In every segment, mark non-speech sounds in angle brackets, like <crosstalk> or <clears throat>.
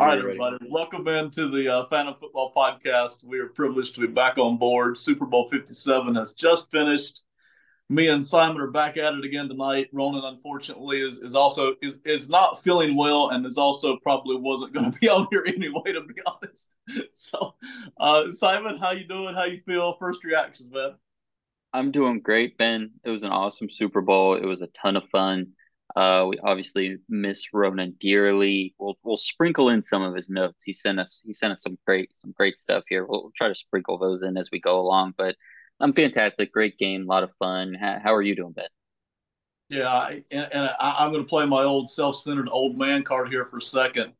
All right, everybody. Welcome into the uh, Phantom Football Podcast. We are privileged to be back on board. Super Bowl 57 has just finished. Me and Simon are back at it again tonight. Ronan, unfortunately, is, is also is, is not feeling well and is also probably wasn't going <laughs> to be on here anyway, to be honest. <laughs> So, uh, Simon, how you doing? How you feel? First reactions, man. I'm doing great, Ben. It was an awesome Super Bowl. It was a ton of fun. Uh, we obviously miss Ronan dearly. We'll we'll sprinkle in some of his notes. He sent us he sent us some great some great stuff here. We'll, we'll try to sprinkle those in as we go along. But I'm fantastic. Great game, a lot of fun. How, how are you doing, Ben? Yeah, and, and I, am going to play my old self-centered old man card here for a second.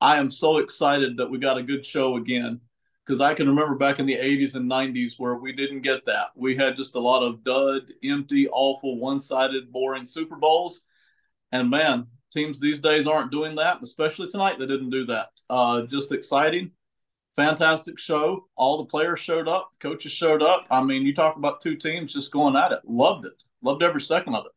I am so excited that we got a good show again because I can remember back in the 80s and 90s where we didn't get that. We had just a lot of dud, empty, awful, one-sided, boring Super Bowls and man, teams these days aren't doing that, especially tonight. They didn't do that. Uh, just exciting, fantastic show. All the players showed up, coaches showed up. I mean, you talk about two teams just going at it. Loved it. Loved every second of it.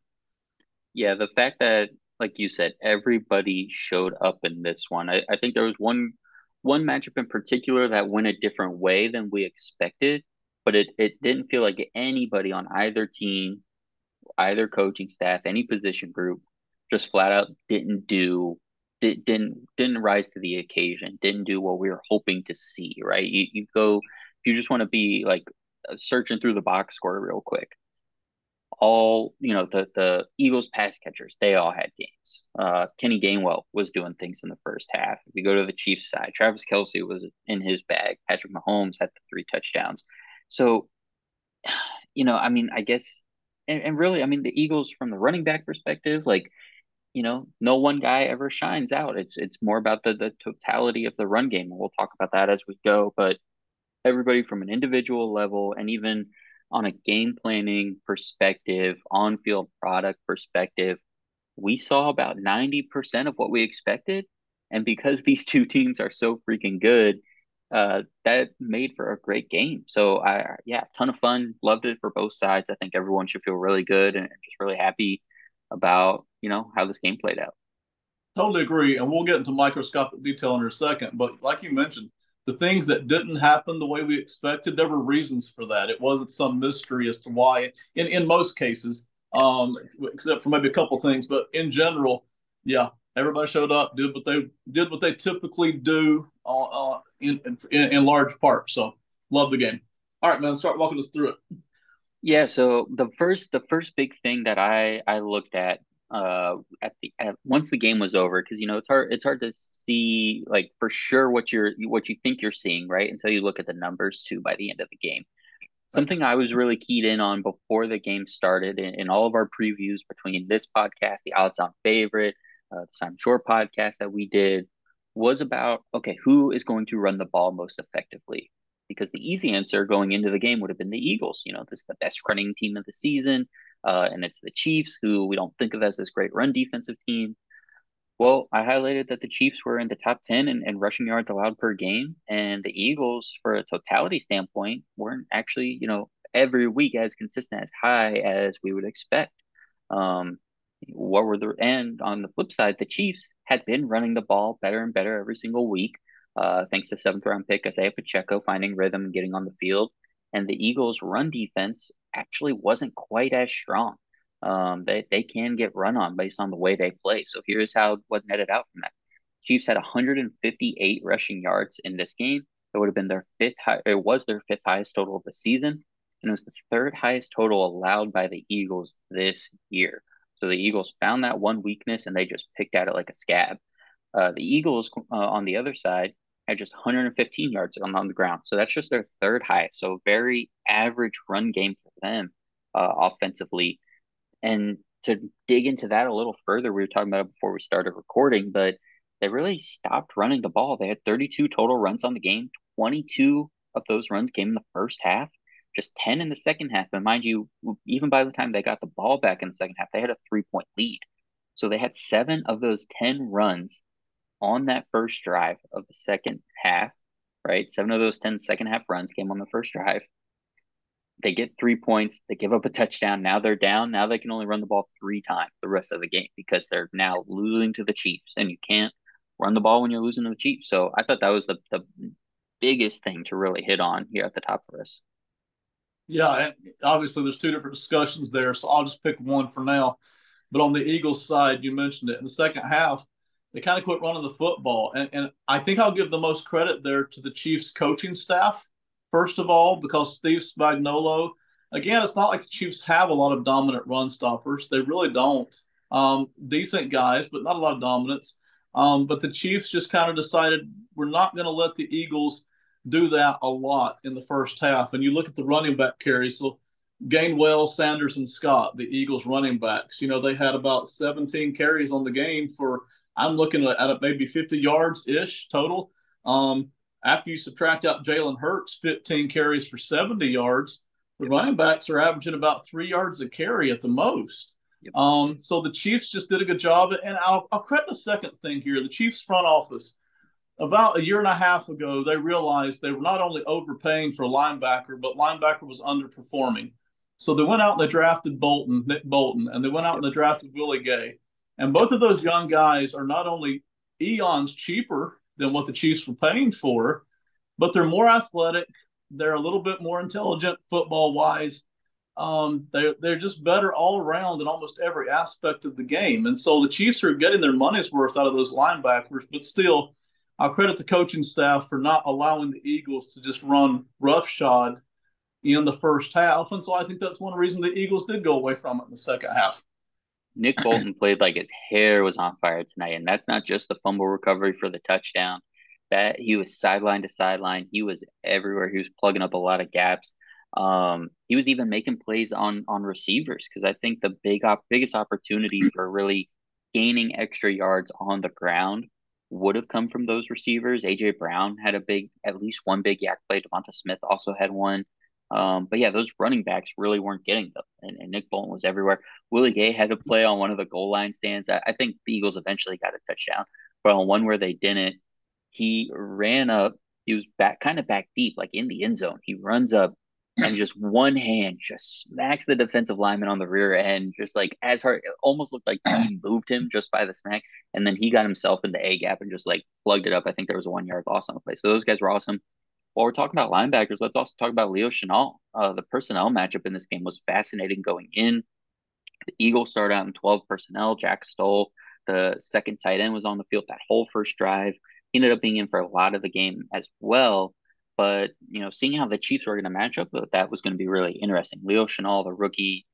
Yeah, the fact that, like you said, everybody showed up in this one. I, I think there was one one matchup in particular that went a different way than we expected, but it, it didn't feel like anybody on either team, either coaching staff, any position group just flat out didn't do didn't didn't rise to the occasion didn't do what we were hoping to see right? You, you go if you just want to be like searching through the box score real quick all you know the the eagles pass catchers they all had games. Uh kenny gainwell was doing things in the first half. If you go to the chiefs side travis Kelce was in his bag. Patrick mahomes had the three touchdowns. So <sighs> you know i mean i guess and, and really i mean the eagles from the running back perspective like you know, no one guy ever shines out. It's it's more about the the totality of the run game, we'll talk about that as we go. But everybody from an individual level, and even on a game planning perspective, on field product perspective, we saw about ninety percent of what we expected. And because these two teams are so freaking good, uh, that made for a great game. So I yeah, ton of fun. Loved it for both sides. I think everyone should feel really good and just really happy about you know how this game played out. Totally agree, and we'll get into microscopic detail in a second. But like you mentioned, the things that didn't happen the way we expected, there were reasons for that. It wasn't some mystery as to why. In in most cases, um, except for maybe a couple things, but in general, yeah, everybody showed up, did what they did what they typically do uh, uh in, in in large part. So love the game. All right, man, start walking us through it. Yeah, so the first the first big thing that I I looked at uh at the at, once the game was over because you know it's hard it's hard to see like for sure what you're what you think you're seeing right until you look at the numbers too by the end of the game. Something I was really keyed in on before the game started in, in all of our previews between this podcast, the Odds On Favorite, uh, the Simon Shortt podcast that we did, was about okay, who is going to run the ball most effectively? Because the easy answer going into the game would have been the Eagles. You know, this is the best running team of the season, uh, and it's the Chiefs, who we don't think of as this great run defensive team. Well, I highlighted that the Chiefs were in the top 10 in, in rushing yards allowed per game, and the Eagles, for a totality standpoint, weren't actually, you know, every week as consistent as high as we would expect. Um, what were the and on the flip side, the Chiefs had been running the ball better and better every single week uh, thanks to seventh round pick Isaiah Pacheco finding rhythm and getting on the field. And the Eagles' run defense actually wasn't quite as strong. Um, they, they can get run on based on the way they play. So here's how what netted out from that. Chiefs had 158 rushing yards in this game. It would have been their fifth high, it was their fifth highest total of the season, and it was the third highest total allowed by the Eagles this year. So the Eagles found that one weakness and they just picked at it like a scab. Uh, the Eagles uh, on the other side had just 115 yards on, on the ground. So that's just their third highest. So very average run game for them uh, offensively. And to dig into that a little further, we were talking about it before we started recording, but they really stopped running the ball. They had 32 total runs on the game. 22 of those runs came in the first half, just 10 in the second half. And mind you, even by the time they got the ball back in the second half, they had a three point lead. So they had seven of those 10 runs on that first drive of the second half, right? Seven of those 10 second half runs came on the first drive. They get three points. They give up a touchdown. Now they're down. Now they can only run the ball three times the rest of the game because they're now losing to the Chiefs. And you can't run the ball when you're losing to the Chiefs. So I thought that was the the biggest thing to really hit on here at the top for us. Yeah, obviously there's two different discussions there, so I'll just pick one for now. But on the Eagles side, you mentioned it in the second half, they kind of quit running the football, and, and I think I'll give the most credit there to the Chiefs coaching staff first of all because Steve Spagnuolo. Again, it's not like the Chiefs have a lot of dominant run stoppers; they really don't. Um, decent guys, but not a lot of dominance. Um, but the Chiefs just kind of decided we're not going to let the Eagles do that a lot in the first half. And you look at the running back carries. So Gainwell, Sanders, and Scott, the Eagles running backs, you know, they had about 17 carries on the game for, I'm looking at maybe 50 yards ish total. Um, after you subtract out Jalen Hurts, 15 carries for 70 yards, the running backs are averaging about three yards a carry at the most. Yep. Um, so the Chiefs just did a good job. And I'll, I'll credit the second thing here the Chiefs front office about a year and a half ago, they realized they were not only overpaying for a linebacker, but linebacker was underperforming. So they went out and they drafted Bolton, Nick Bolton, and they went out and they drafted Willie Gay. And both of those young guys are not only eons cheaper than what the Chiefs were paying for, but they're more athletic. They're a little bit more intelligent football wise. Um, they're they're just better all around in almost every aspect of the game. And so the Chiefs are getting their money's worth out of those linebackers, but still I'll credit the coaching staff for not allowing the Eagles to just run roughshod in the first half. And so I think that's one reason the Eagles did go away from it in the second half. Nick Bolton <clears throat> played like his hair was on fire tonight. And that's not just the fumble recovery for the touchdown. That he was sideline to sideline. He was everywhere. He was plugging up a lot of gaps. Um, he was even making plays on on receivers because I think the big op- biggest opportunity <clears throat> for really gaining extra yards on the ground would have come from those receivers. AJ Brown had a big, at least one big YAC play. Devonta Smith also had one. Um, but yeah, those running backs really weren't getting them, and, and, Nick Bolton was everywhere. Willie Gay had to play on one of the goal line stands. I, I think the Eagles eventually got a touchdown, but on one where they didn't, he ran up. He was back, kind of back deep, like in the end zone. He runs up, and just one hand just smacks the defensive lineman on the rear end, just like as hard. It almost looked like he <clears throat> moved him just by the smack, and then he got himself in the A gap and just like plugged it up. I think there was a one yard loss on the play. So those guys were awesome. While we're talking about linebackers, let's also talk about Leo Chenal. Uh, the personnel matchup in this game was fascinating going in. The Eagles started out in 12 personnel. Jack Stoll, the second tight end, was on the field that whole first drive. He ended up being in for a lot of the game as well. But you know, seeing how the Chiefs were going to match up, that was going to be really interesting. Leo Chenal, the rookie,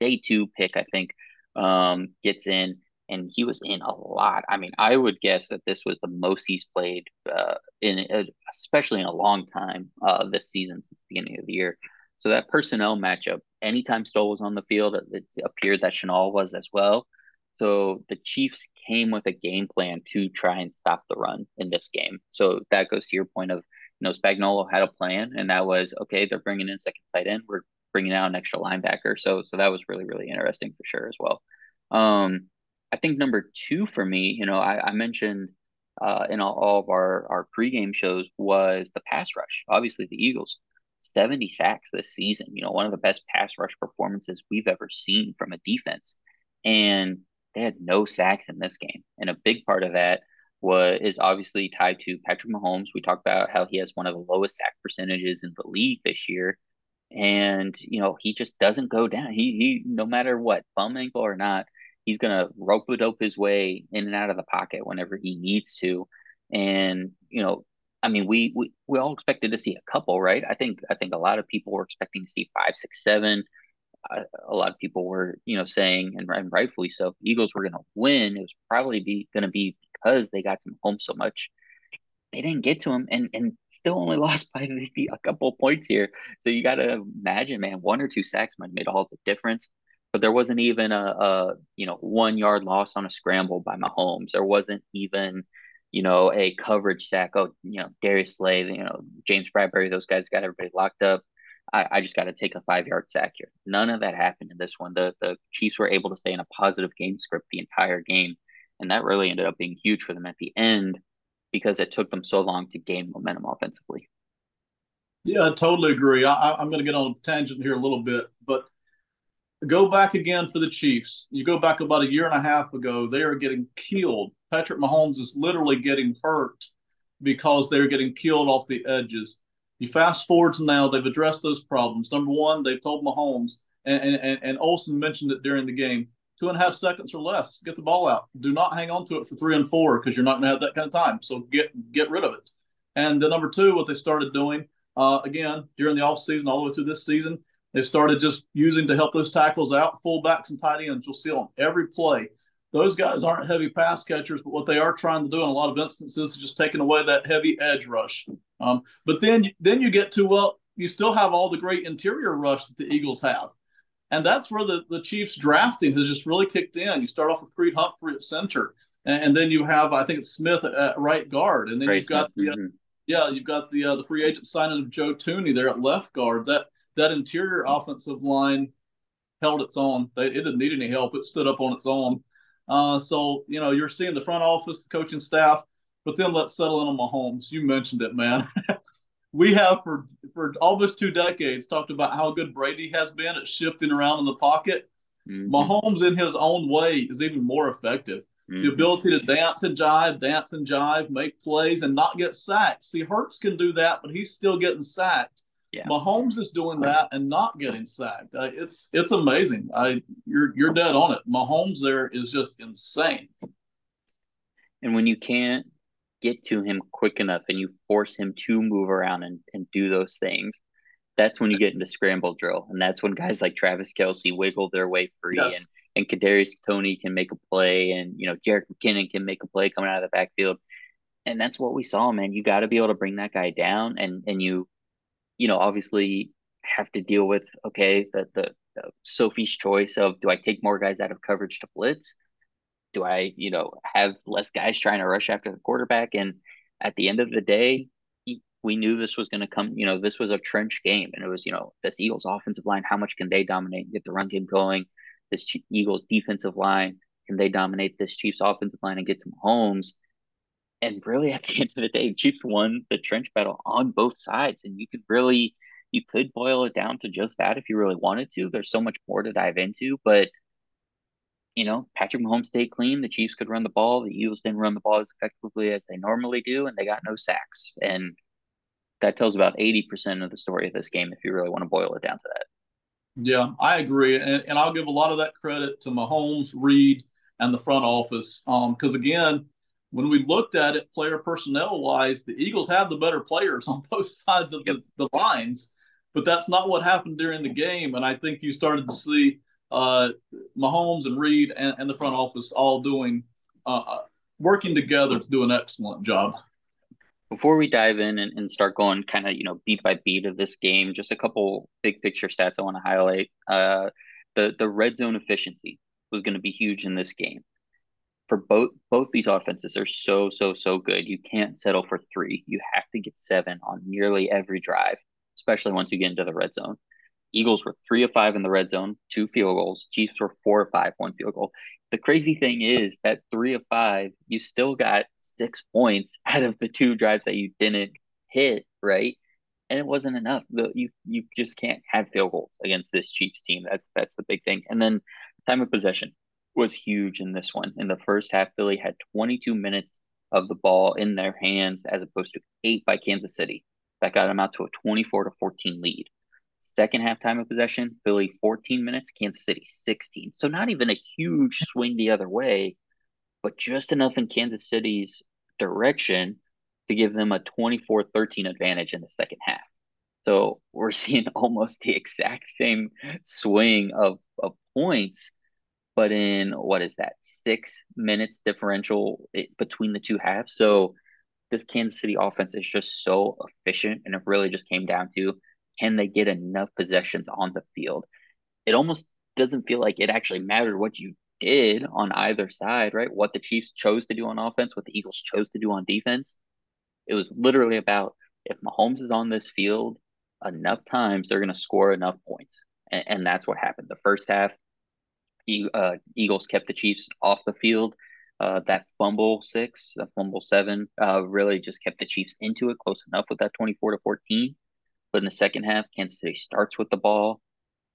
day two pick, I think, um, gets in, and he was in a lot. I mean, I would guess that this was the most he's played uh, in, uh, especially in a long time uh, this season since the beginning of the year. So that personnel matchup, anytime Stoll was on the field, it appeared that Chenal was as well. So the Chiefs came with a game plan to try and stop the run in this game. So that goes to your point of you know, Spagnuolo had a plan, and that was okay. They're bringing in second tight end. We're bringing out an extra linebacker. So, so that was really, really interesting for sure as well. Um, I think number two for me, you know, I, I mentioned uh, in all, all of our our pregame shows was the pass rush. Obviously, the Eagles. 70 sacks this season, you know, one of the best pass rush performances we've ever seen from a defense. And they had no sacks in this game. And a big part of that was is obviously tied to Patrick Mahomes. We talked about how he has one of the lowest sack percentages in the league this year, and you know he just doesn't go down. He he no matter what, bum ankle or not, he's gonna rope a dope his way in and out of the pocket whenever he needs to. And you know, I mean, we we we all expected to see a couple, right? I think I think a lot of people were expecting to see five, six, seven. Uh, a lot of people were, you know, saying, and, and rightfully so, Eagles were going to win. It was probably be going to be because they got to home so much, they didn't get to him and, and still only <laughs> lost by maybe a couple points here. So you got to imagine, man, one or two sacks might have made all the difference. But there wasn't even a, a you know one yard loss on a scramble by Mahomes. There wasn't even you know a coverage sack. Oh, you know Darius Slay, you know James Bradberry, those guys got everybody locked up. I, I just got to take a five yard sack here. None of that happened in this one. The the Chiefs were able to stay in a positive game script the entire game. And that really ended up being huge for them at the end because it took them so long to gain momentum offensively. Yeah, I totally agree. I, am going to get on a tangent here a little bit, but Go back again for the Chiefs. You go back about a year and a half ago, they are getting killed. Patrick Mahomes is literally getting hurt because they're getting killed off the edges. You fast forward to now, they've addressed those problems. Number one, they've told Mahomes, and, and, and Olsen mentioned it during the game two and a half seconds or less, get the ball out. Do not hang on to it for three and four because you're not going to have that kind of time. So get get rid of it. And then number two, what they started doing uh, again during the off season, all the way through this season, they started just using to help those tackles out, fullbacks and tight ends. You'll see on every play. Those guys aren't heavy pass catchers, but what they are trying to do in a lot of instances is just taking away that heavy edge rush. Um, but then, then you get to well, you still have all the great interior rush that the Eagles have. And that's where the, the Chiefs drafting has just really kicked in. You start off with Creed Humphrey at center, and, and then you have, I think it's Smith at, at right guard. And then you've got the, mm-hmm. yeah, you've got the, uh, the free agent signing of Joe Thuney there at left guard. That, that interior offensive line held its own. They, it didn't need any help. It stood up on its own. Uh, so, you know, you're seeing the front office, the coaching staff, but then let's settle in on Mahomes. You mentioned it, man. <laughs> we have for for almost two decades talked about how good Brady has been at shifting around in the pocket. Mm-hmm. Mahomes, in his own way, is even more effective. Mm-hmm. The ability to dance and jive, dance and jive, make plays, and not get sacked. See, Hurts can do that, but he's still getting sacked. Yeah. Mahomes is doing that and not getting sacked. Uh, it's it's amazing. I you're you're dead on it. Mahomes there is just insane. And when you can't get to him quick enough and you force him to move around and, and do those things, that's when you get into scramble drill. And that's when guys like Travis Kelce wiggle their way free yes. and, and Kadarius Toney can make a play and, you know, Jerick McKinnon can make a play coming out of the backfield. And that's what we saw, man. You got to be able to bring that guy down and, and you, you know, obviously have to deal with, okay, the, the, the Sophie's choice of do I take more guys out of coverage to blitz? do I, you know, have less guys trying to rush after the quarterback? And at the end of the day, we knew this was going to come. You know, this was a trench game, and it was, you know, this Eagles offensive line. How much can they dominate and get the run game going? This Eagles defensive line can they dominate this Chiefs offensive line and get to Mahomes? And really, <laughs> at the end of the day, Chiefs won the trench battle on both sides, and you could really, you could boil it down to just that if you really wanted to. There's so much more to dive into, but you know, Patrick Mahomes stayed clean. The Chiefs could run the ball. The Eagles didn't run the ball as effectively as they normally do, and they got no sacks. And that tells about 80% of the story of this game if you really want to boil it down to that. Yeah, I agree. And, and I'll give a lot of that credit to Mahomes, Reid, and the front office. Because, um, again, when we looked at it player personnel wise, the Eagles have the better players <laughs> on both sides of the, the lines. But that's not what happened during the game. And I think you started to see uh, Mahomes and Reid and, and, the front office all doing uh, uh, working together to do an excellent job. Before we dive in and, and start going kind of you know beat by beat of this game, just a couple big picture stats I want to highlight. Uh, the the red zone efficiency was going to be huge in this game. For both both these offenses are so so so good. You can't settle for three. You have to get seven on nearly every drive, especially once you get into the red zone. Eagles were three of five in the red zone, two field goals. Chiefs were four of five, one field goal. The crazy thing is that three of five, you still got six points <laughs> out of the two drives that you didn't hit, right? And it wasn't enough. The, you you just can't have field goals against this Chiefs team. That's that's the big thing. And then time of possession was huge in this one. In the first half, Philly had 22 minutes of the ball in their hands as opposed to eight by Kansas City. That got them out to a 24 to 14 lead. Second half time of possession, Philly 14 minutes, Kansas City 16. So not even a huge swing the other way, but just enough in Kansas City's direction to give them a 24 13 advantage in the second half. So we're <laughs> seeing almost the exact same swing of, of points, but in what is that, six minutes differential between the two halves. So this Kansas City offense is just so efficient, and it really just came down to can they get enough possessions on the field? It almost doesn't feel like it actually mattered what you did on either side, right? What the Chiefs chose to do on offense, what the Eagles chose to do on defense. It was literally about if Mahomes is on this field enough times, they're going to score enough points. And, and, that's what happened. The first half, uh, Eagles kept the Chiefs off the field. Uh, that fumble six, that fumble seven, uh, really just kept the Chiefs into it close enough with that 24 to 14. But in the second half, Kansas City starts with the ball,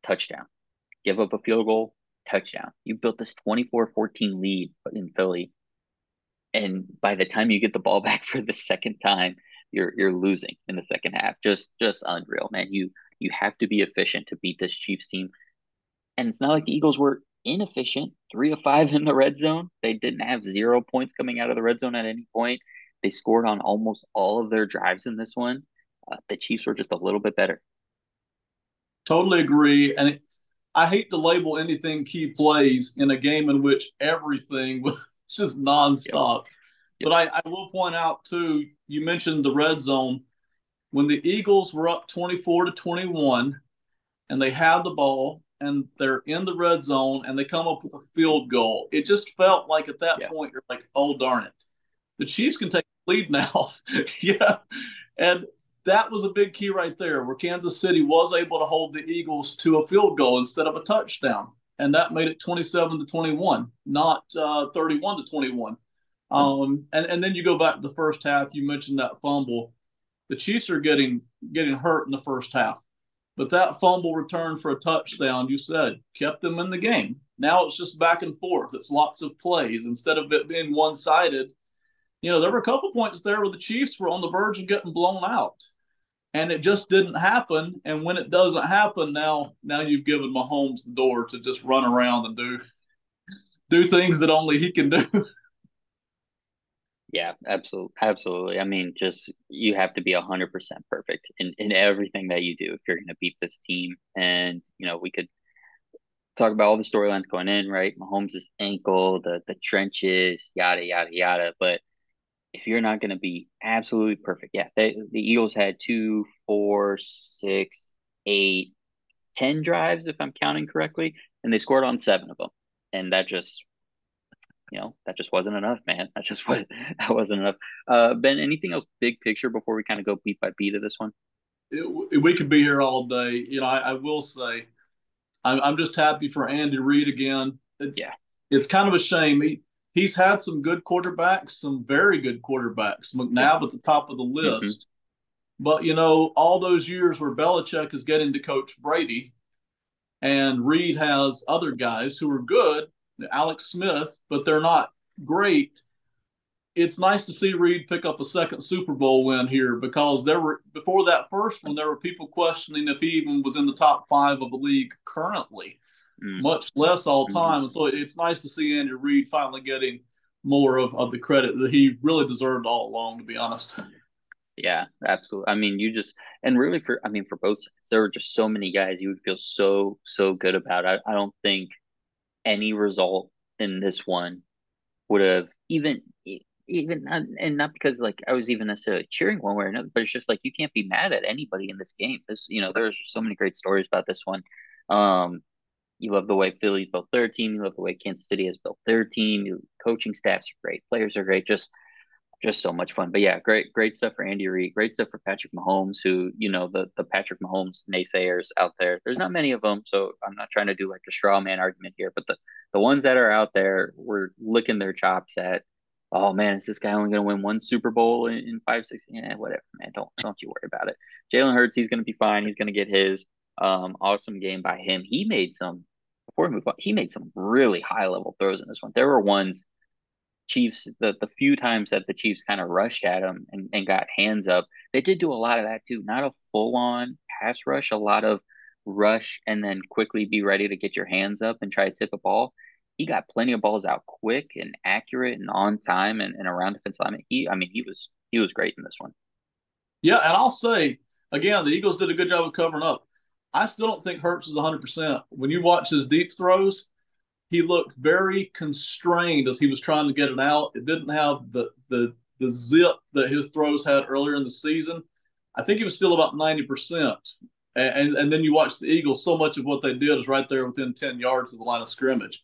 touchdown. give up a field goal, touchdown. You built this 24-14 lead in Philly. And by the time you get the ball <laughs> back for the second time, you're you're losing in the second half. Just just unreal, man. You you have to be efficient to beat this Chiefs team. And it's not like the Eagles were inefficient. Three of five in the red zone. They didn't have zero points coming out of the red zone at any point. They scored on almost all of their drives in this one. Uh, the Chiefs were just a little bit better. Totally agree. And it, I hate to label anything key plays in a game in which everything <laughs> was just nonstop. Yep. But I, I will point out too, you mentioned the red zone. When the Eagles were up 24 to 21 and they had the ball and they're in the red zone and they come up with a field goal, it just felt like at that yeah. point you're like, oh darn it. The Chiefs can take the lead now. <laughs> yeah. And that was a big key right there where Kansas City was able to hold the Eagles to a field goal instead of a touchdown. And that made it 27 to 21, not uh, 31 to 21. Um, and, and then you go back to the first half. You mentioned that fumble. The Chiefs are getting getting hurt in the first half, but that fumble return for a touchdown, you said, kept them in the game. Now it's just back and forth. It's lots of plays instead of it being one sided. You know, there were a couple points there where the Chiefs were on the verge of getting blown out, and it just didn't happen. And when it doesn't happen, now now you've given Mahomes the door to just run around and do do things that only he can do. <laughs> Yeah, absolutely, absolutely. I mean, just you have to be hundred percent perfect in in everything that you do if you're going to beat this team. And you know, we could talk about all the storylines going in, right? Mahomes' ankle, the the trenches, yada yada yada. But if you're not going to be absolutely perfect, yeah, they, the Eagles had two, four, six, eight, ten drives, if I'm counting correctly, and they scored on seven of them, and that just you know that just wasn't enough, man. That just <laughs> what that wasn't enough. Uh, ben, anything else big picture before we kind of go beat by beat of this one? It, we could be here all day. You know, I, I will say, I'm, I'm just happy for Andy Reid again. It's, yeah, it's kind of a shame. He he's had some good quarterbacks, some very good quarterbacks. McNabb at the top of the mm-hmm. list. Mm-hmm. But you know, all those years where Belichick is getting to coach Brady, and Reid has other guys who are good, Alex Smith, but they're not great. It's nice to see Reid pick up a second Super Bowl win here because there were before that first one there were people questioning if he even was in the top five of the league currently, mm. much less all mm-hmm. time. Mm. And so it's nice to see Andy Reid finally getting more of, of the credit that he really deserved all along, to be honest. Yeah, absolutely. I mean, you just and really for I mean for both sides, there were just so many guys you would feel so so good about. I, I don't think any result in this one would have even even and not because like I was even necessarily cheering one way or another, but it's just like you can't be mad at anybody in this game. This you know there's so many great stories about this one. Um, you love the way Philly's built their team. You love the way Kansas City has built their team. You, coaching staffs are great. Players are great. Just just so much fun. But yeah, great, great stuff for Andy Reid. Great stuff for Patrick Mahomes, who you know the the Patrick Mahomes naysayers out there. There's not many of them, so I'm not trying to do like a straw man argument here. But the the ones that are out there, we're licking their chops at. Oh man, is this guy only going to win one Super Bowl in, in five, six? Yeah, whatever, man. Don't don't you worry about it. Jalen Hurts, he's going to be fine. He's going to get his. Um, awesome game by him. He made some before we move on. He made some really high level throws in this one. There were ones Chiefs, the, the few times that the Chiefs kind of rushed at him and, and got hands up, they did do a lot of that too. Not a full on pass rush, a lot of rush and then quickly be ready to get your hands up and try to tip a ball. He got plenty of balls out quick and accurate and on time and, and around defensive line. He, I mean, he was he was great in this one. Yeah, and I'll say again, the Eagles did a good job of covering up. I still don't think Hurts is 100%. When you watch his deep throws, he looked very constrained as he was trying to get it out. It didn't have the the the zip that his throws had earlier in the season. I think he was still about ninety percent. And, and then you watch the Eagles. So much of what they did is right there within ten yards of the line of scrimmage.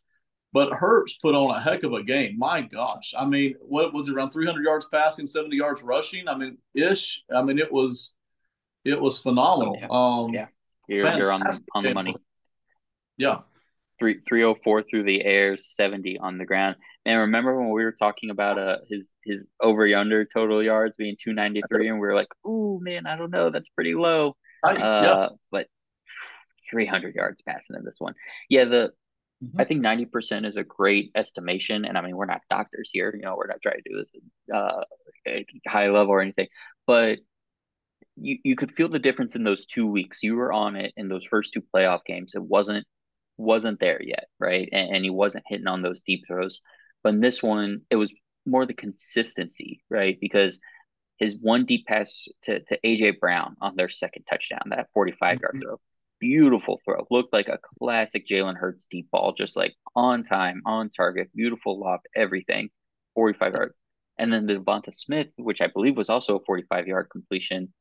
But Hurts put on a heck of a game. My gosh, I mean, what was it around three hundred yards passing, seventy yards rushing? I mean, ish. I mean, it was it was phenomenal. Yeah, um, yeah. You're, you're on on the money. Yeah, three three oh four through the air, seventy on the ground. And remember when we were talking about uh his his over under total yards being two ninety three, and we were like, "Ooh, man, I don't know, that's pretty low." Uh, yeah. But 300 yards passing in this one. Yeah, the mm-hmm. I think 90% is a great estimation. And I mean, we're not doctors here, you know, we're not trying to do this uh, high level or anything, but you, you could feel the difference in those two weeks. You were on it in those first two playoff games. It wasn't wasn't there yet, right? And, and he wasn't hitting on those deep throws. But in this one, it was more the consistency, right? Because his one deep pass to, to AJ Brown on their second touchdown, that 45 yard mm-hmm. throw, beautiful throw. Looked like a classic Jalen Hurts deep ball, just like on time, on target, beautiful lob, everything, 45 yards. And then the Devonta Smith, which I believe was also a 45 yard completion,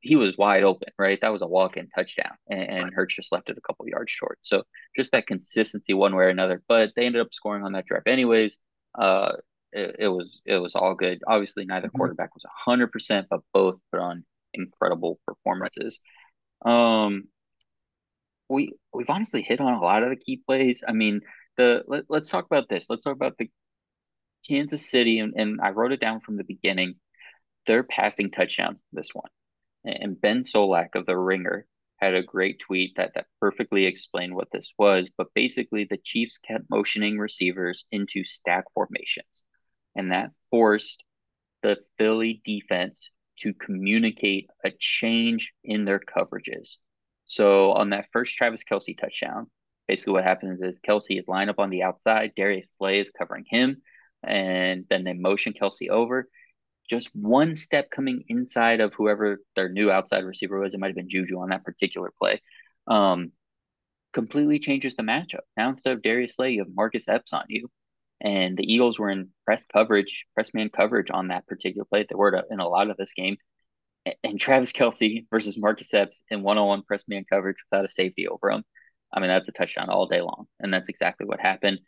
he was wide open, right? That was a walk in touchdown, and, and Hurts just left it a couple yards short. So just that consistency one way or another. But they ended up scoring on that drive anyways. Uh, it, it was it was all good. Obviously, neither mm-hmm. quarterback was hundred percent, but both put on incredible performances. Um, we we've honestly hit on a lot of the key plays. I mean, the let, let's talk about this. Let's talk about the Kansas City, and, and I wrote it down from the beginning. They're passing touchdowns this one. And Ben Solak of The Ringer had a great tweet that, that perfectly explained what this was. But basically, the Chiefs kept motioning receivers into stack formations, and that forced the Philly defense to communicate a change in their coverages. So on that first Travis Kelce touchdown, basically what happens is Kelce is lined up on the outside, Darius Slay is covering him, and then they motion Kelce over just one step coming inside of whoever their new outside receiver was. It might have been Juju on that particular play. Um, completely changes the matchup. Now instead of Darius Slay, you have Marcus Epps on you. And the Eagles were in press coverage, press man coverage on that particular play. They were in a lot of this game. And Travis Kelce versus Marcus Epps in one on one press man coverage without a safety over him. I mean, that's a touchdown all day long. And that's exactly what happened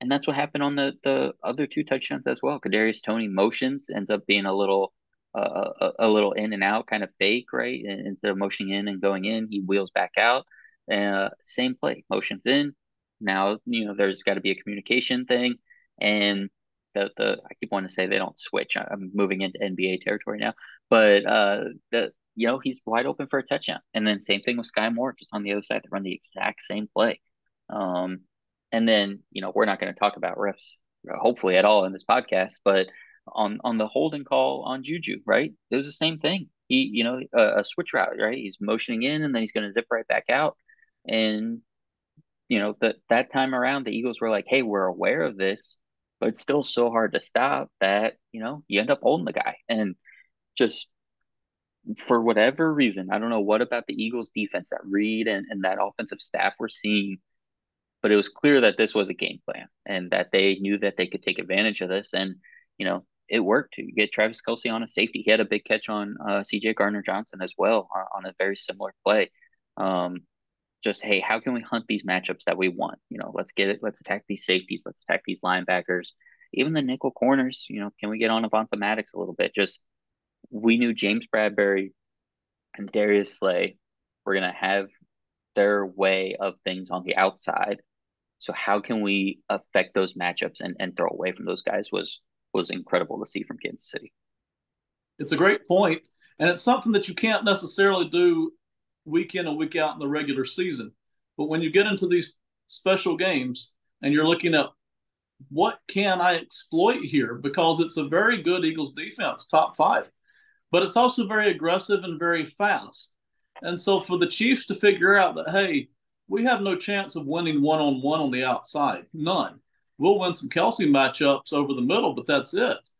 and that's what happened on the the other two touchdowns as well. Kadarius Toney motions ends up being a little uh, a, a, little in and out kind of fake, right? And instead of motioning in and going in, he wheels back out. Uh, same play, motions in. Now you know there's got to be a communication thing, and the the I keep wanting to say they don't switch. I'm moving into NBA territory now, but uh, the you know he's wide open for a touchdown, and then same thing with Skyy Moore, just on the other side, they run the exact same play. Um, and then, you know, we're not going to talk about refs uh, hopefully at all in this podcast, but on on the holding call on Juju, right? It was the same thing. He, you know, a, a switch route, right? He's motioning in and then he's going to zip right back out. And you know, that that time around the Eagles were like, "Hey, we're aware of this, but it's still so hard to stop that, you know, you end up holding the guy." And just for whatever reason, I don't know what about the Eagles defense that Reid and, and that offensive staff were seeing but it was clear that this was a game plan and that they knew that they could take advantage of this. And, you know, it worked to get Travis Kelce on a safety. He had a big catch on uh, CJ Gardner Johnson as well on, on a very similar play. Um, just, hey, how can we hunt these matchups that we want? You know, let's get it. Let's attack these safeties. Let's attack these linebackers. Even the nickel corners, you know, can we get on Avonte Maddox a little bit? Just, we knew James Bradberry and Darius Slay were going to have their way of things on the outside so how can we affect those matchups and, and throw away from those guys was was incredible to see from Kansas City. It's a great point, and it's something that you can't necessarily do week in and week out in the regular season. But when you get into these special games and you're looking at what can I exploit here because it's a very good Eagles defense, top five, but it's also very aggressive and very fast. And so for the Chiefs to figure out that, hey, we have no chance of winning one on one on the outside. None. We'll win some Kelce matchups over the middle, but that's it.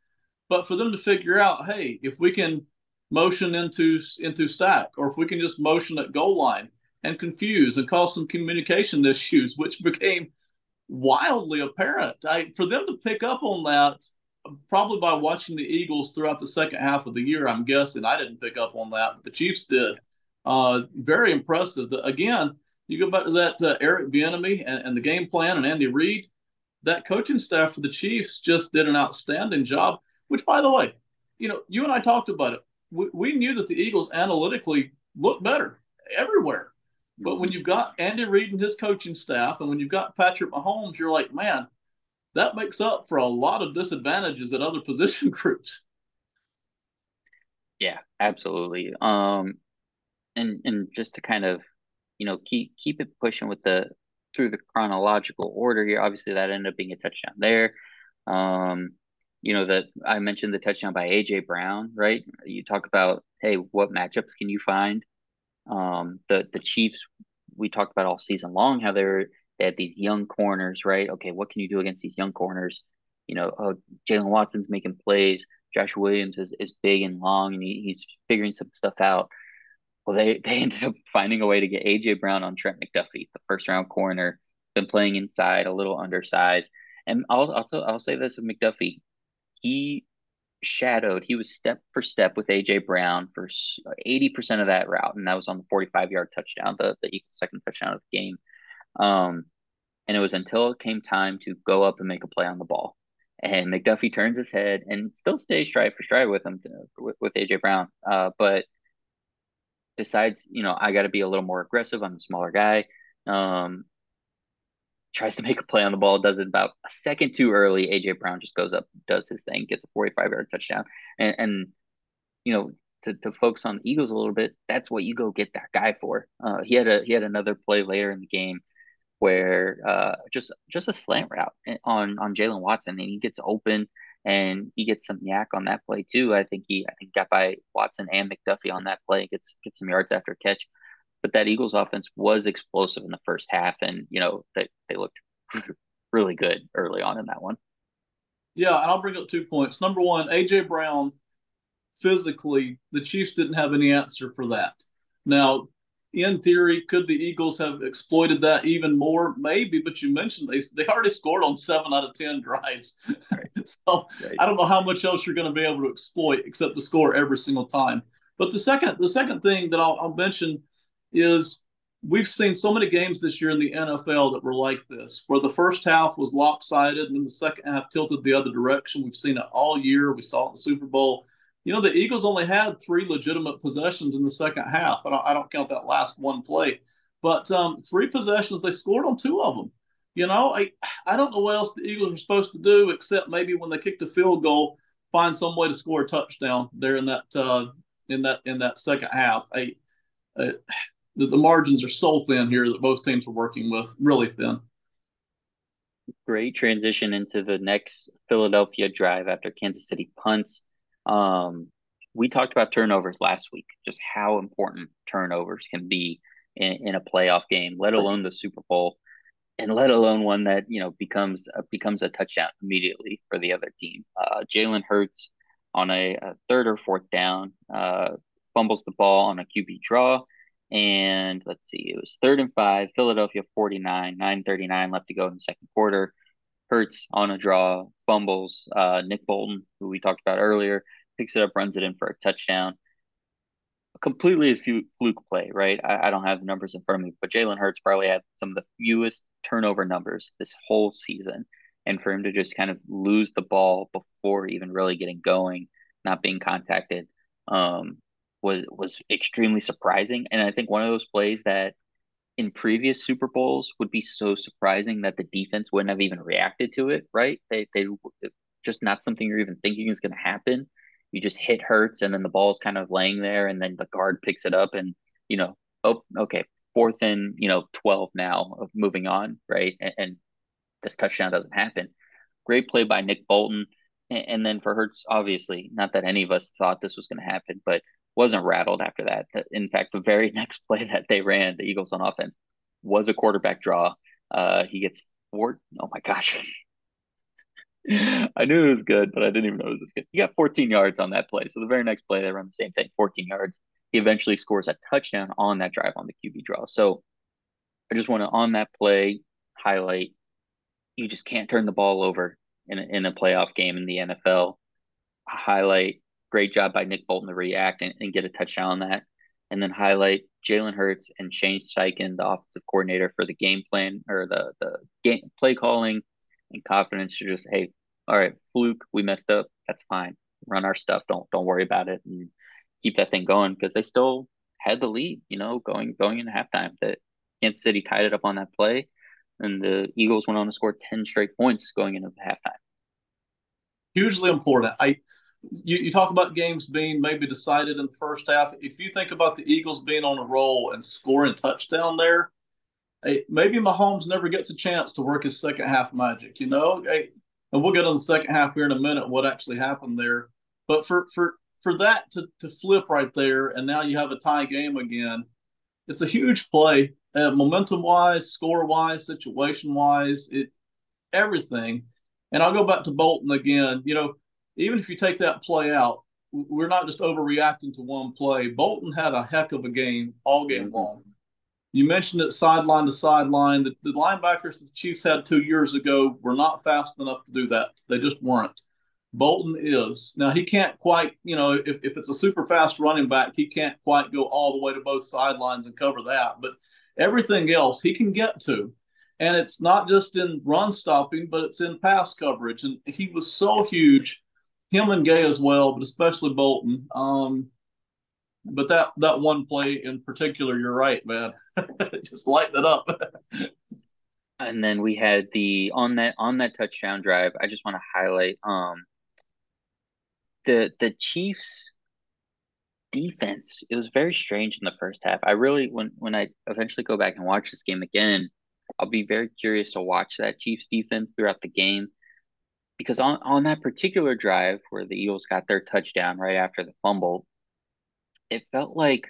But for them to figure out, hey, if we can motion into into stack, or if we can just motion at goal line and confuse and cause some communication <laughs> issues, which became wildly apparent. I, for them to pick up on that, probably by watching the Eagles throughout the second half of the year, I'm guessing I didn't pick up on that, but the Chiefs did. Uh, very impressive. Again, you go back to that uh, Eric Bieniemy and, and the game plan and Andy Reid. That coaching staff for the Chiefs just did an outstanding job. Which, by the way, you know, you and I talked about it. We, we knew that the Eagles analytically looked better everywhere. But when you've got Andy Reid and his coaching staff, and when you've got Patrick Mahomes, you're like, man, that makes up for a lot of disadvantages at other <laughs> position groups. Yeah, absolutely. Um, and and just to kind of you know, keep keep it pushing with the through the chronological order here. Obviously, that ended up being a touchdown there. Um, you know that I mentioned the touchdown by AJ Brown, right? You talk about hey, what matchups can you find? Um, the the Chiefs we talked about all season long how they're they had these young corners, right? Okay, what can you do against these young corners? You know, oh, Jaylen Watson's making plays. Josh Williams is, is big and long, and he, he's figuring some stuff out. Well, they, they <laughs> ended up finding a way to get AJ Brown on Trent McDuffie, the first round corner, been playing inside, a little undersized. And I'll I'll, I'll say this of McDuffie, he shadowed, he was step for step with AJ Brown for 80% of that route, and that was on the 45 yard touchdown, the, the second touchdown of the game. Um, and it was until it came time to go up and make a play on the ball. And McDuffie turns his head and still stays stride for stride with him, to, with, with AJ Brown. Uh, but decides, you know, I got to be a little more aggressive. I'm a smaller guy. Um, tries to <laughs> make a play on the ball, does it about a second too early. AJ Brown just goes up, does his thing, gets a 45 yard touchdown. And, and you know, to, to focus on the Eagles a little bit, that's what you go get that guy for. Uh, he had a he had another play later in the game where uh, just just a slant route on on Jaylen Watson, and he gets open and he gets some YAC on that play too. I think he I think got by Watson and McDuffie on that play, gets gets some yards after catch. But that Eagles offense was explosive in the first half, and you know they they looked <clears throat> really good early on in that one. Yeah, and I'll bring up two points. Number one, AJ Brown physically, the Chiefs didn't have any answer for that. Now, in theory, could the Eagles have exploited that even more? Maybe, but you mentioned they they already scored on seven out of ten drives. <laughs> so right. I don't know how much else you're going to be able to exploit except to score every single time. But the second the second thing that I'll, I'll mention is we've seen so many games this year in the NFL that were like this, where the first half was lopsided and then the second half tilted the other direction. We've seen it all year. We saw it in the Super Bowl you know, the Eagles only had three legitimate possessions in the second half. I don't, I don't count that last one play, but um, three possessions, they scored on two of them. You know, I, I don't know what else the Eagles are supposed to do except maybe when they kick the field goal, find some way to score a touchdown there in that uh, in that in that second half. I, I the, the margins are so thin here that both teams are working with, really thin. Great transition into the next Philadelphia drive after Kansas City punts. Um, we talked about turnovers last week, just how important turnovers can be in, in a playoff game, let alone the Super Bowl, and let alone one that you know becomes uh, becomes a touchdown immediately for the other team. Uh, Jalen Hurts on a, a, third or fourth down uh, fumbles the ball on a QB draw. And let's see, it was third and five, Philadelphia 49, 939 left to go in the second quarter. Hurts on a draw, fumbles. Uh, Nick Bolton, who we talked about earlier, picks it up, runs it in for a touchdown. Completely a few fluke play, right? I, I don't have the numbers in front of me, but Jalen Hurts probably had some of the fewest turnover numbers this whole season. And for him to just kind of lose the ball before even really getting going, not being contacted, um, was was extremely surprising. And I think one of those plays that in previous Super Bowls would be so surprising that the defense wouldn't have even reacted to it, right? They they just not something you're even thinking is going to happen you just hit Hurts and then the ball's kind of laying there and then the guard picks it up and you know oh okay fourth and you know 12 now of moving on right? And, and this touchdown doesn't happen. Great play by Nick Bolton. And, and then for Hurts obviously not that any of us thought this was going to happen but wasn't rattled after that. In fact the very <laughs> next play that they ran the Eagles on offense was a quarterback draw. Uh he gets four oh my gosh <laughs> I knew it was good, but I didn't even know it was this good. He got 14 yards on that play. So the very next play, they run the same thing, 14 yards. He eventually scores a touchdown on that drive on the QB draw. So I just want to, on that play, highlight you just can't turn the ball over in a, in a playoff game in the NFL. Highlight great job by Nick Bolton to react and, and get a touchdown on that. And then highlight Jalen Hurts and Shane Steichen, the offensive coordinator for the game plan or the, the game play calling and confidence to just, hey, all right, fluke, we messed up. That's fine. Run our stuff. Don't don't worry about it and keep that thing going because they still had the lead, you know, going going into halftime. That Kansas City tied it up on that play, and the Eagles went on to score ten straight points going into the halftime. Hugely important. I you, you talk about games being maybe decided in the first half. If you think about the Eagles being on a roll and scoring touchdown there, hey, maybe Mahomes never gets a chance to work his second half magic. You know, hey, and we'll get on the second half here in a minute. What actually happened there? But for for for that to to flip right there, and now you have a tie game again. It's a huge play, uh, momentum wise, score wise, situation wise, it everything. And I'll go back to Bolton again. You know, even if you take that play out, we're not just overreacting to one play. Bolton had a heck of a game all game mm-hmm. long. You mentioned it sideline to sideline. The, the linebackers that the Chiefs had two years ago were not fast enough to do that. They just weren't. Bolton is. Now, he can't quite, you know, if, if it's a super fast running back, he can't quite go all the way to both sidelines and cover that. But everything else he can get to. And it's not just in run stopping, but it's in pass coverage. And he was so huge him and Gay as well, but especially Bolton. Um, but that that one play in particular, you're right, man. <laughs> Just lighten it up. <laughs> and then we had the on that on that touchdown drive. I just want to highlight um the the Chiefs defense. It was very strange in the first half. I really when when I eventually go back and watch this game again, I'll be very curious to watch that Chiefs defense throughout the game because on, on that particular drive where the Eagles got their touchdown right after the fumble, it felt like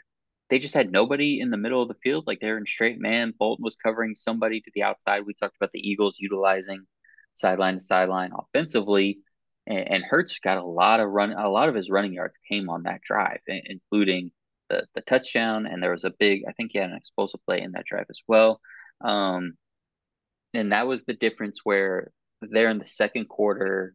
they just had nobody in the middle of the field. Like they're in straight man. Bolton was covering somebody to the outside. We talked about the Eagles utilizing sideline to sideline offensively. And, and Hurts got a lot of run, a lot of his running yards came on that drive, including the, the touchdown. And there was a big, I think he had an explosive play in that drive as well. Um, and that was the difference where there in the second quarter,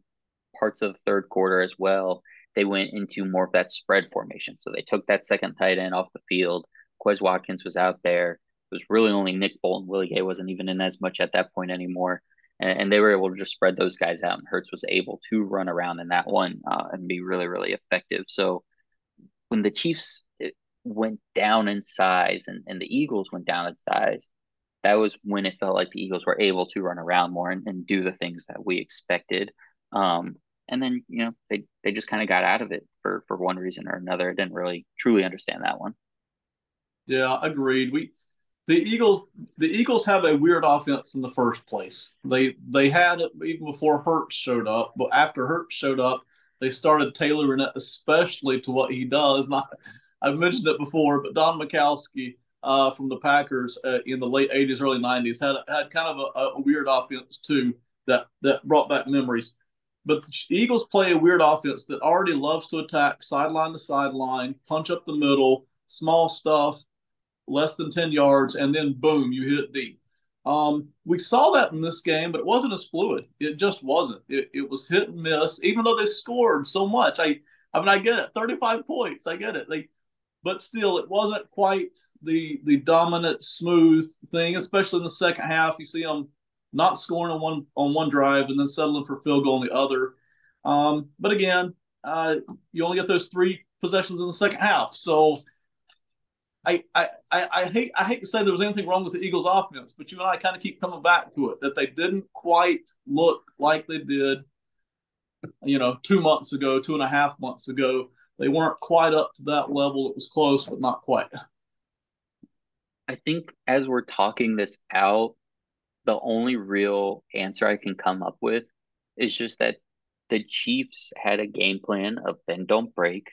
parts of the third quarter as well, they went into more of that spread formation. So they took that second tight end off the field. Quez Watkins was out there. It was really only Nick Bolton. Willie Gay wasn't even in as much at that point anymore. And, and they were able to just spread those guys out. And Hurts was able to run around in that one uh, and be really, really effective. So when the Chiefs eh, went down in size and, and the Eagles went down in size, that was when it felt like the Eagles were able to run around more and, and do the things that we expected. Um, and then you know they they just kind of got out of it for for one reason or another. I didn't really truly understand that one. Yeah, agreed. We the Eagles the Eagles have a weird offense in the first place. They they had it even before Hurts showed up, but after Hurts showed up, they started tailoring it especially to what he does. Not I've mentioned it before, but Don Majkowski uh, from the Packers uh, in the late '80s, early '90s had had kind of a, a, weird offense too that that brought back memories. But the Eagles play a weird offense that already loves to attack sideline to sideline, punch up the middle, small stuff, less than ten yards, and then boom, you hit deep. Um, we saw that in this game, but it wasn't as fluid. It just wasn't. It, it was hit and miss, even though they scored so much. I I mean, I get it. 35 points. I get it. They but still, it wasn't quite the the dominant, smooth thing. Especially in the second half, you see them not scoring on one on one drive and then settling for field goal on the other. Um, but again, uh, you only get those three possessions in the second half, so. I, I, I, hate I hate to say there was anything wrong with the Eagles offense, but you and I kind of keep coming back to it that they didn't quite look like they did, you know, two months ago, two and a half months ago they weren't quite up to that level. It was close, but not quite. I think as we're talking this out, the only real answer I can come up with is just that the Chiefs had a game plan of then don't break,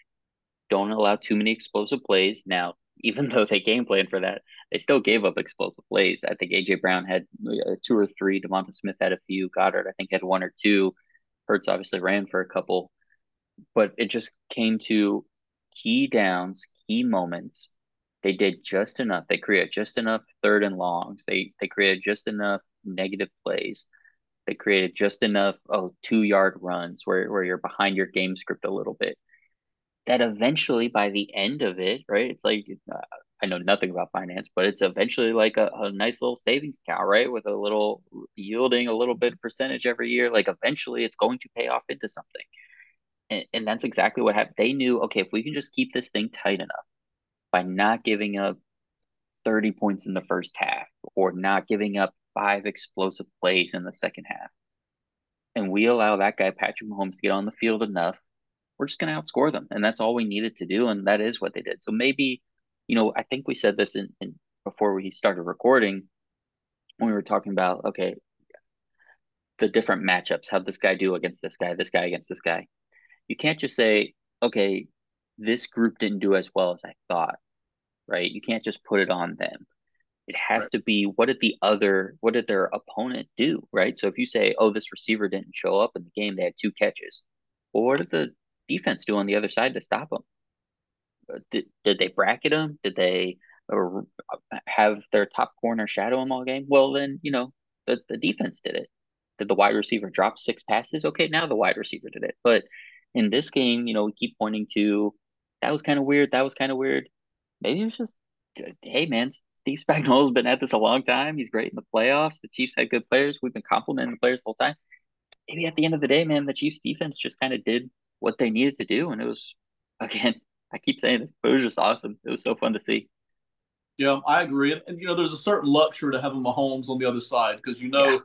don't allow too many explosive plays. Now, <laughs> even though they game plan for that, they still gave up explosive plays. I think AJ Brown had uh, two or three. Devonta Smith had a few. Goedert I think, had one or two. Hurts obviously ran for a couple but it just came to key downs, key moments. They did just enough. They created just enough third and longs. They they created just enough negative plays. They created just enough oh two yard runs where where you're behind your game script a little bit. That eventually, by the end of it, right? It's like uh, I know nothing about finance, but it's eventually like a, a nice little savings cow, right? With a little yielding a little bit percentage every year. Like eventually, it's going to pay off into something. And, and that's exactly what happened. They knew, okay, if we can just keep this thing tight enough by not giving up 30 points in the first half or not giving up five explosive plays in the second half, and we allow that guy, Patrick Mahomes, to get on the field enough we're just going to outscore them. And that's all we needed to do. And that is what they did. So maybe, you know, I think we said this in, in before we started recording when we were talking about, okay, the different matchups, how this guy do against this guy, this guy against this guy. You can't just say, okay, this group didn't do as well as I thought, right? You can't just put it on them. It has right. to be what did the other, what did their opponent do, right? So if you say, oh, this receiver didn't show up in the game, they had two catches. Well, what did the defense do on the other side to stop them? Uh, did, did they bracket them? Did they uh, have their top corner shadow them all game? Well, then, you know, the, the defense did it. Did the wide receiver drop six passes? Okay, now the wide receiver did it. But in this game, you know, we keep pointing to that was kind of weird. That was kind of weird. Maybe it was just, hey, man, Steve Spagnuolo's been at this a long time. He's great in the playoffs. The Chiefs had good players. We've been complimenting the players the whole time. Maybe at the end of the day, man, the Chiefs defense just kind of did what they needed to do. And it was, again, I keep saying this, but it was just awesome. It was so fun to see. Yeah, I agree. And, and you know, there's a certain luxury to having Mahomes on the other side because you know, yeah.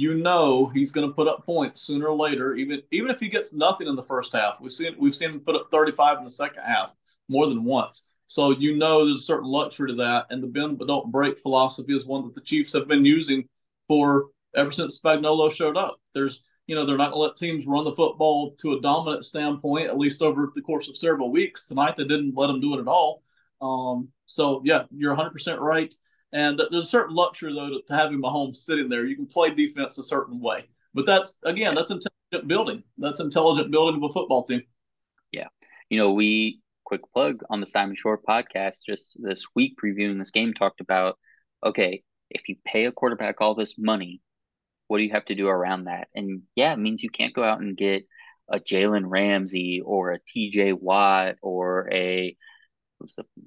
You know, he's going to put up points sooner or later. Even even if he gets nothing in the first half, we've seen we've seen him put up 35 in the second half more than once. So you know there's a certain luxury to that. And the bend but don't break philosophy is one that the Chiefs have been using for ever since Spagnuolo showed up. There's you know they're not going to let teams run the football to a dominant standpoint at least over the course of several weeks. Tonight they didn't let them do it at all. Um, so yeah, you're 100 percent right. And there's a certain luxury though to, to having Mahomes sitting there. You can play defense a certain way, but that's again that's intelligent building. That's intelligent building of a football team. Yeah, you know we quick plug on the Simon Shortt podcast just this week previewing this game talked about okay, if you pay a quarterback all this money, what do you have to do around that? And yeah, it means you can't go out and get a Jalen Ramsey or a TJ Watt or a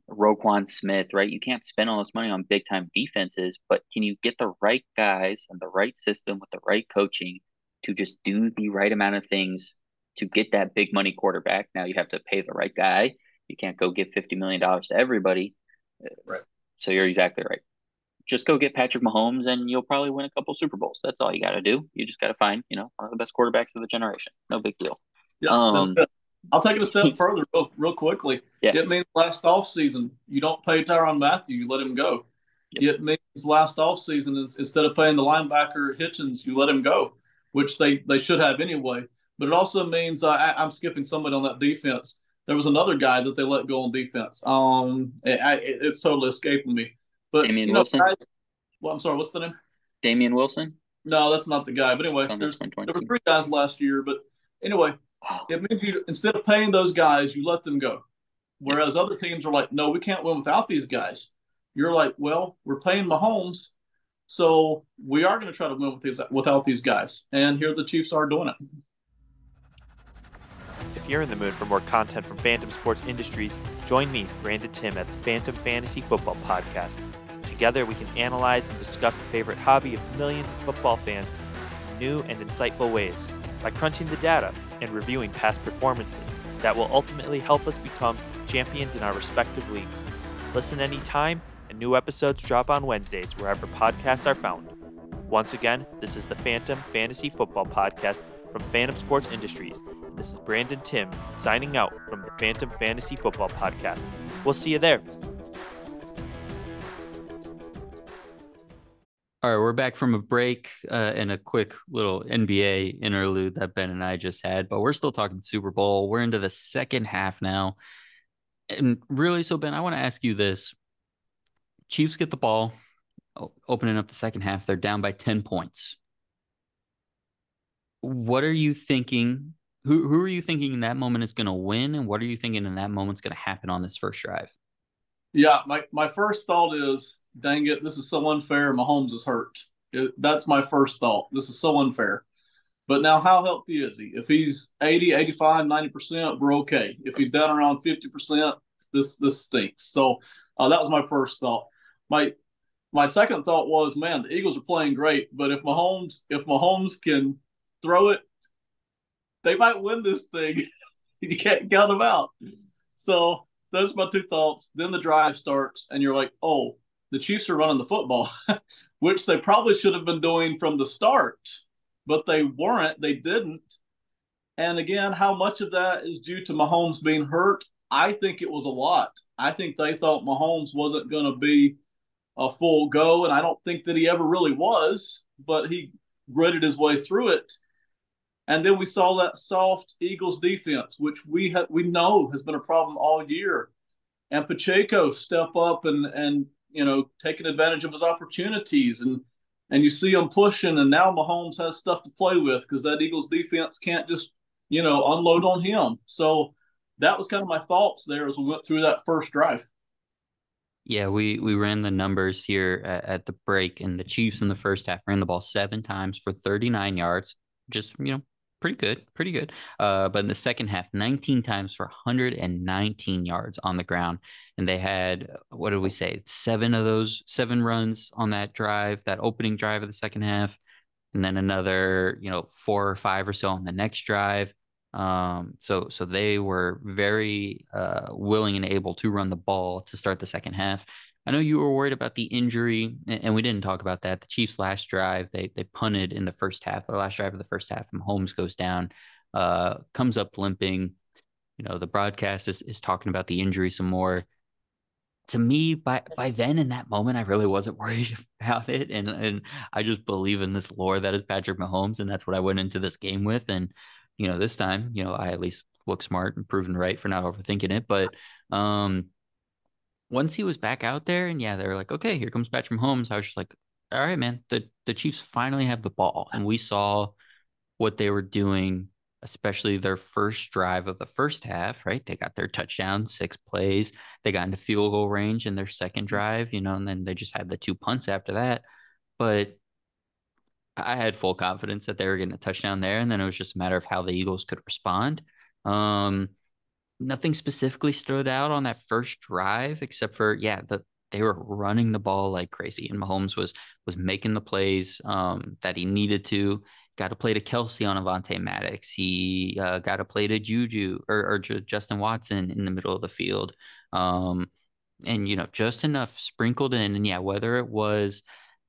Roquan Smith, right? You can't spend all this money on big time defenses, but can you get the right guys and the right system with the right coaching to just do the right amount of things to get that big money quarterback? Now you have to pay the right guy. You can't go give $50 million to everybody. Right. So you're exactly right. Just go get Patrick Mahomes and you'll probably win a couple Super Bowls. That's all you got to do. You just got to find, you know, one of the best quarterbacks of the generation. No big deal. Yeah, um, I'll take it a step <laughs> further real, real quickly. Yeah. It means last off season you don't pay Tyrann Mathieu, you let him go. Yep. It means last off season instead of paying the linebacker Hitchens, you let him go, which they, they should have anyway. But it also means uh, I, am skipping somebody on that defense there was another guy that they let go on defense. Um, it, it's totally escaping me. But Damien you know, Wilson. Guys, well, I'm sorry. What's the name? Damien Wilson. No, that's not the guy. But anyway, there's there were three guys last year. But anyway, it means you instead of paying those guys, you let them go. Whereas other teams are like, no, we can't win without these guys. You're like, well, we're paying Mahomes, so we are going to try to win with these without these guys. And here the Chiefs are doing it. If you're in the mood for more content from Phantom Sports Industries, join me, Brandon Tim, at the Phantom Fantasy Football Podcast. Together, we can analyze and discuss the favorite hobby of millions of football fans in new and insightful ways by crunching the data and reviewing past performances that will ultimately help us become champions in our respective leagues. Listen anytime, and new episodes drop on Wednesdays wherever podcasts are found. Once again, this is the Phantom Fantasy Football Podcast from Phantom Sports Industries this is Brandon Tim signing out from the Phantom Fantasy Football Podcast. We'll see you there. All right, we're back from a break uh, and a quick little NBA interlude that Ben and I just had, but we're still talking Super Bowl. We're into the second half now. And really, so Ben, I want to ask you this Chiefs get the ball, opening up the second half. They're down by 10 points. What are you thinking who who are you thinking in that moment is going to win, and what are you thinking in that moment is going to happen on this first drive? Yeah, my my first thought is, dang it, this is so unfair. Mahomes is hurt. It, that's my first thought. This is so unfair. But now, how healthy is he? If he's 80, 85, 90%, we're okay. If he's down around 50%, this this stinks. So uh, that was my first thought. My my second thought was, man, the Eagles are playing great, but if Mahomes if Mahomes can throw it they might win this thing. <laughs> you can't count them out. So those are my two thoughts. Then the drive starts, and you're like, oh, the Chiefs are running the football, <laughs> which they probably should have been doing from the start, but they weren't. They didn't. And again, how much of that is due to Mahomes being hurt? I think it was a lot. I think they thought Mahomes wasn't going to be a full go, and I don't think that he ever really was, but he gritted his way through it. And then we saw that soft Eagles defense, which we have we know has been a problem all year. And Pacheco step up and and you know taking advantage of his opportunities and and you see him pushing and now Mahomes has stuff to play with because that Eagles defense can't just you know unload on him. So that was kind of my thoughts there as we went through that first drive. Yeah, we we ran the numbers here at, at, the break, and the Chiefs in the first half ran the ball seven times for 39 yards, just you know, pretty good, pretty good. Uh, but in the second half, 19 times for 119 yards on the ground, and they had what did we say? Seven of those, seven runs on that drive, that opening drive of the second half, and then another, you know, four or five or so on the next drive. Um, so so they were very uh, willing and able to run the ball to start the second half. I know you were worried about the injury, and we didn't talk about that. The Chiefs' last drive, they they punted in the first half. The last drive of the first half, and Holmes goes down, uh, comes up limping. You know, the broadcast is, is talking about the injury some more. To me, by by then in that moment, I really wasn't <laughs> worried about it, and and I just believe in this lore that is Patrick Mahomes, and that's what I went into this game with. And you know, this time, you know, I at least look smart and proven right for not overthinking it. But um, once he was back out there, and yeah, they were like, okay, here comes Patrick Mahomes. I was just like, all right, man, the the Chiefs finally have the ball, and we saw what they were doing, especially their first drive of the first half. Right, they got their touchdown, six plays. They got into field goal range in their second drive, you know, and then they just had the two punts after that. But I had full confidence that they were getting a touchdown there, and then it was just a matter of how the Eagles could respond. Um, nothing specifically stood out on that first drive, except for yeah, the they were running the ball like crazy, and Mahomes was was making the plays um, that he needed to. Got to play to Kelce on Avonte Maddox. He uh, got to play to Juju or, or Justin Watson in the middle of the field, um, and you know just enough sprinkled in. And yeah, whether it was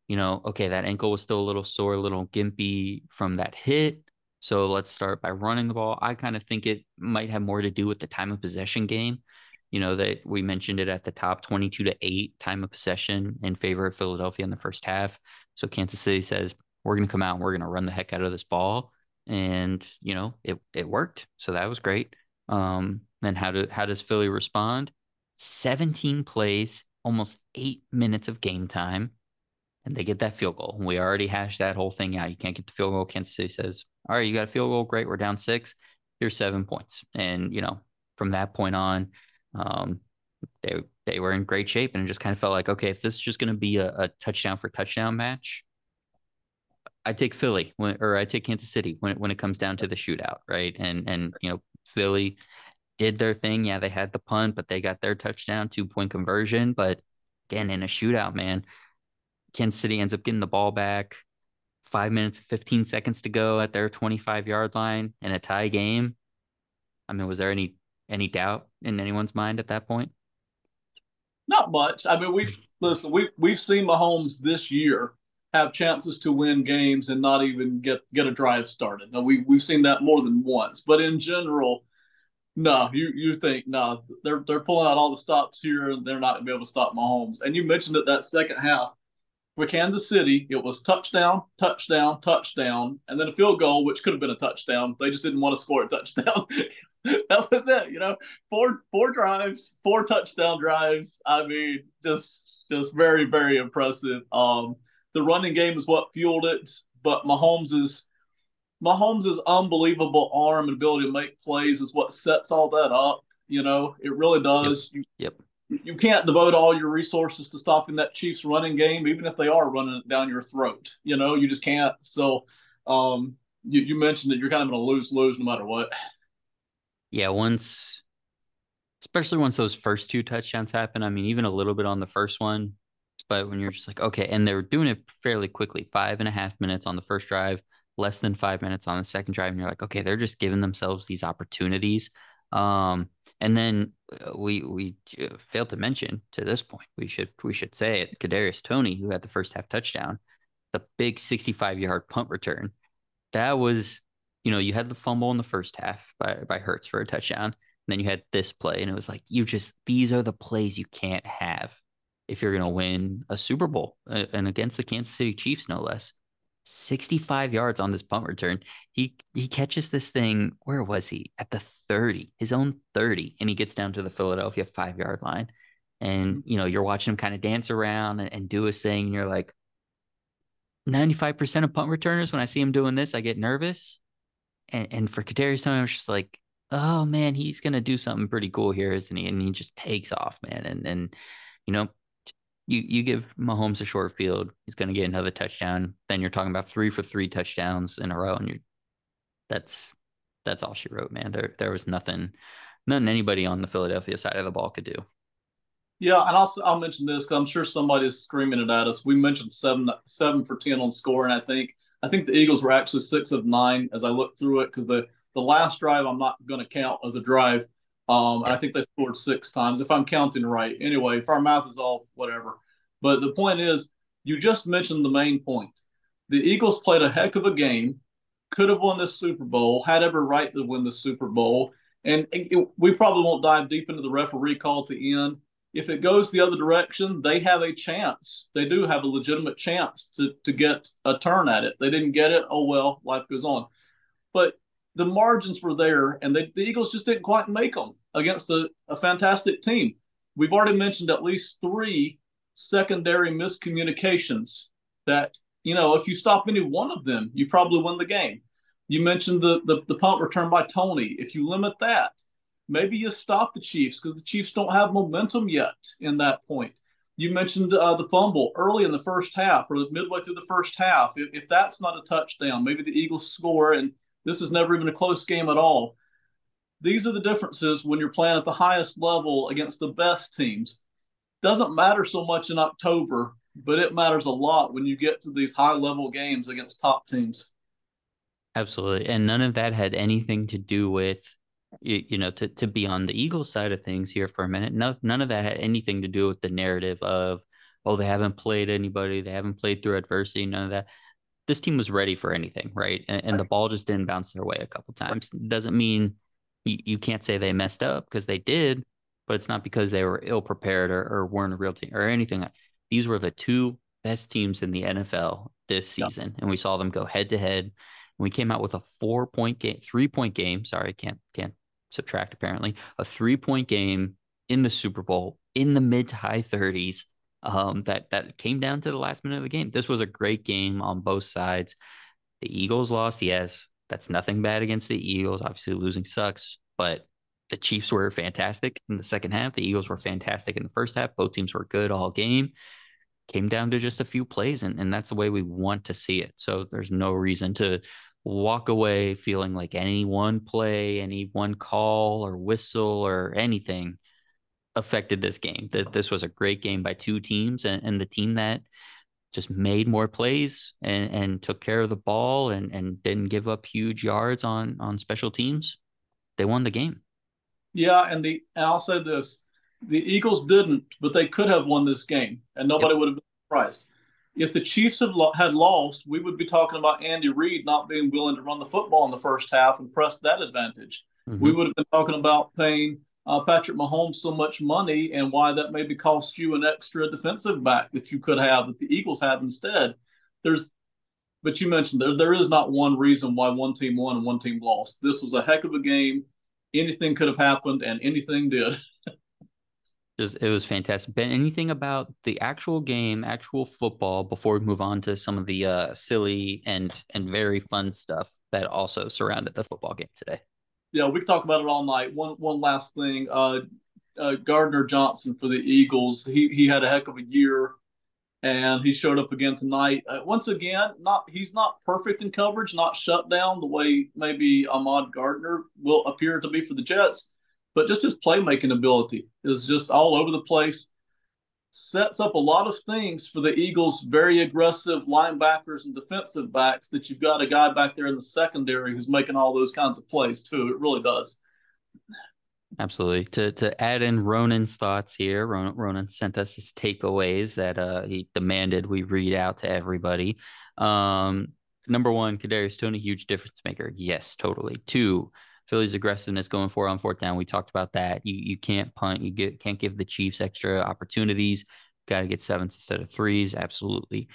you know, okay, that ankle was still a little sore, a little gimpy from that hit. So let's start by running the ball. I kind of think it might have more to do with the time of possession game. You know, that we mentioned it at the top 22 to 8 time of possession in favor of Philadelphia in the first half. So Kansas City says, we're going to come out and we're going to run the heck out of this ball. And, you know, it, it worked. So that was great. Um, then how do how does Philly respond? 17 plays, almost eight minutes of game time and they get that field goal. We already hashed that whole thing out. You can't get the field goal. Kansas City says, All right, you got a field goal. Great. We're down six. Here's seven points. And, you know, from that point on, um, they they were in great shape and it just kind of felt like, okay, if this is just going to be a, a, touchdown for touchdown match, I take Philly when, or I take Kansas City when when it comes down to the shootout, right? And and you know Philly did their thing. Yeah, they had the punt, but they got their touchdown, two point conversion. But again, in a shootout, man, Kansas City ends up getting the ball back. Five minutes, 15 seconds to go at their 25 yard line in a tie game. I mean, was there any any doubt in anyone's mind at that point? Not much. I mean, we listen. We we've seen Mahomes this year have chances to win games and not even get get a drive started. Now we we've seen that more than once. But in general, no, you you think no, they're they're pulling out all the stops here and they're not gonna be able to stop Mahomes. And you mentioned that that second half for Kansas City, it was touchdown, touchdown, touchdown, and then a field goal, which could have been a touchdown. They just didn't want to score a touchdown. <laughs> that was it, you know. Four four drives, four touchdown drives. I mean, just just very very impressive. Um, the running game is what fueled it, but Mahomes is Mahomes' unbelievable arm and ability to make plays is what sets all that up. You know, it really does. Yep. Yep you can't devote all your resources to stopping that Chiefs running game, even if they are running it down your throat. You know, you just can't. So, um, you, you mentioned that you're kind of going to lose lose no matter what. Yeah, once, especially once those first two touchdowns happen. I mean, even a little bit on the first one, but when you're just like, okay, and they're doing it fairly quickly, five and a half minutes on the first drive, less than five minutes on the second drive, and you're like, okay, they're just giving themselves these opportunities. Um, and then uh, we we uh, failed to mention to this point. We should we should say it. Kadarius Toney, who had the first half touchdown, the big 65 yard punt return. That was you know, you had the fumble in the first half by by Hurts for a touchdown. And then you had this play, and it was like you just these are the plays you can't have if you're going to win a Super Bowl and against the Kansas City Chiefs, no less. 65 yards on this punt return. He he catches this thing. Where was he? At the 30, his own 30, and he gets down to the Philadelphia five yard line. And mm-hmm. you know, you're watching him kind of dance around and, and do his thing, and you're like, 95% of punt returners, when I see him doing this, I get nervous. And and for Kadarius Toney, I was just like, oh man, he's gonna do something pretty cool here, isn't he? And he just takes off, man. And and you know, you you give Mahomes a short field, he's going to get another touchdown. Then you're talking about three for three touchdowns in a row, and you that's that's all she wrote, man. There there was nothing, nothing anybody on the Philadelphia side of the ball could do. Yeah, and I'll I'll mention this because I'm sure somebody's screaming it at us. We mentioned seven seven for ten on score, and I think I think the Eagles were actually six of nine as I looked through it because the the last drive I'm not going to count as a drive um, I think they scored six times, if I'm counting right. Anyway, if our math is off, whatever. But the point is, you just mentioned the main point. The Eagles played a heck of a game, could have won this Super Bowl, had every right to win the Super Bowl. And it, we probably won't dive deep into the referee call at the end. If it goes the other direction, they have a chance. They do have a legitimate chance to, to get a turn at it. They didn't get it. Oh, well, life goes on. But the margins were there, and they, the Eagles just didn't quite make them against a, a fantastic team. We've already mentioned at least three secondary miscommunications that, you know, if you stop any one of them, you probably win the game. You mentioned the, the, the punt return by Toney. If you limit that, maybe you stop the Chiefs because the Chiefs don't have momentum yet in that point. You mentioned uh, the fumble early in the first half or midway through the first half. If, if that's not a touchdown, maybe the Eagles score and this is never even a close game at all. These are the differences when you're playing at the highest level against the best teams. Doesn't matter so much in October, but it matters a lot when you get to these high level games against top teams. Absolutely. And none of that had anything to do with you, you know to to be on the Eagles side of things here for a minute. No, none of that had anything to do with the narrative of oh they haven't played anybody, they haven't played through adversity, none of that this team was ready for anything, right? And, and the ball just didn't bounce their way a couple times. Doesn't mean you, you can't say they messed up because they did, but it's not because they were ill prepared or, or weren't a real team or anything. These were the two best teams in the NFL this season, and we saw them go head to head. We came out with a four point game, three point game. Sorry, can't can't subtract apparently. A three point game in the Super Bowl in the mid to high 30s um, that that came down to the last minute of the game. This was a great game on both sides. The Eagles lost, yes. That's nothing bad against the Eagles. Obviously, losing sucks, but the Chiefs were fantastic in the second half. The Eagles were fantastic in the first half. Both teams were good all game. Came down to just a few plays, and, and that's the way we want to see it. So there's no reason to walk away feeling like any one play, any one call or whistle or anything affected this game. That this was a great game by two teams, and, and the team that just made more plays and, and took care of the ball and, and didn't give up huge yards on on special teams, they won the game. Yeah, and the and I'll say this: the Eagles didn't, but they could have won this game, and nobody yep. would have been surprised. If the Chiefs had, lo- had lost, we would be talking about Andy Reid not being willing to run the football in the first half and press that advantage. Mm-hmm. We would have been talking about paying uh, Patrick Mahomes so much money and why that maybe cost you an extra defensive back that you could have that the Eagles had instead. There's, but you mentioned there there is not one reason why one team won and one team lost. This was a heck of a game. Anything could have happened, and anything did. <laughs> Just it was fantastic. Ben, anything about the actual game, actual football, before we move on to some of the uh, silly and and very fun stuff that also surrounded the football game today? Yeah, we can talk about it all night. One one last thing, uh, uh, Gardner Johnson for the Eagles. He he had a heck of a year, and he showed up again tonight. Uh, once again, not he's not perfect in coverage, not shut down the way maybe Ahmad Gardner will appear to be for the Jets, but just his playmaking ability is just all over the place sets up a lot of things for the Eagles' very aggressive linebackers and defensive backs that you've got a guy back there in the secondary who's making all those kinds of plays too. It really does. Absolutely. To to add in Ronan's thoughts here, Ronan, Ronan sent us his takeaways that uh, he demanded we read out to everybody. Um, number one, Kadarius Toney, huge difference maker. Yes, totally. Two, Philly's aggressiveness going for on fourth down. We talked about that. You you can't punt. You get can't give the Chiefs extra opportunities. Got to get sevens instead of threes. Absolutely.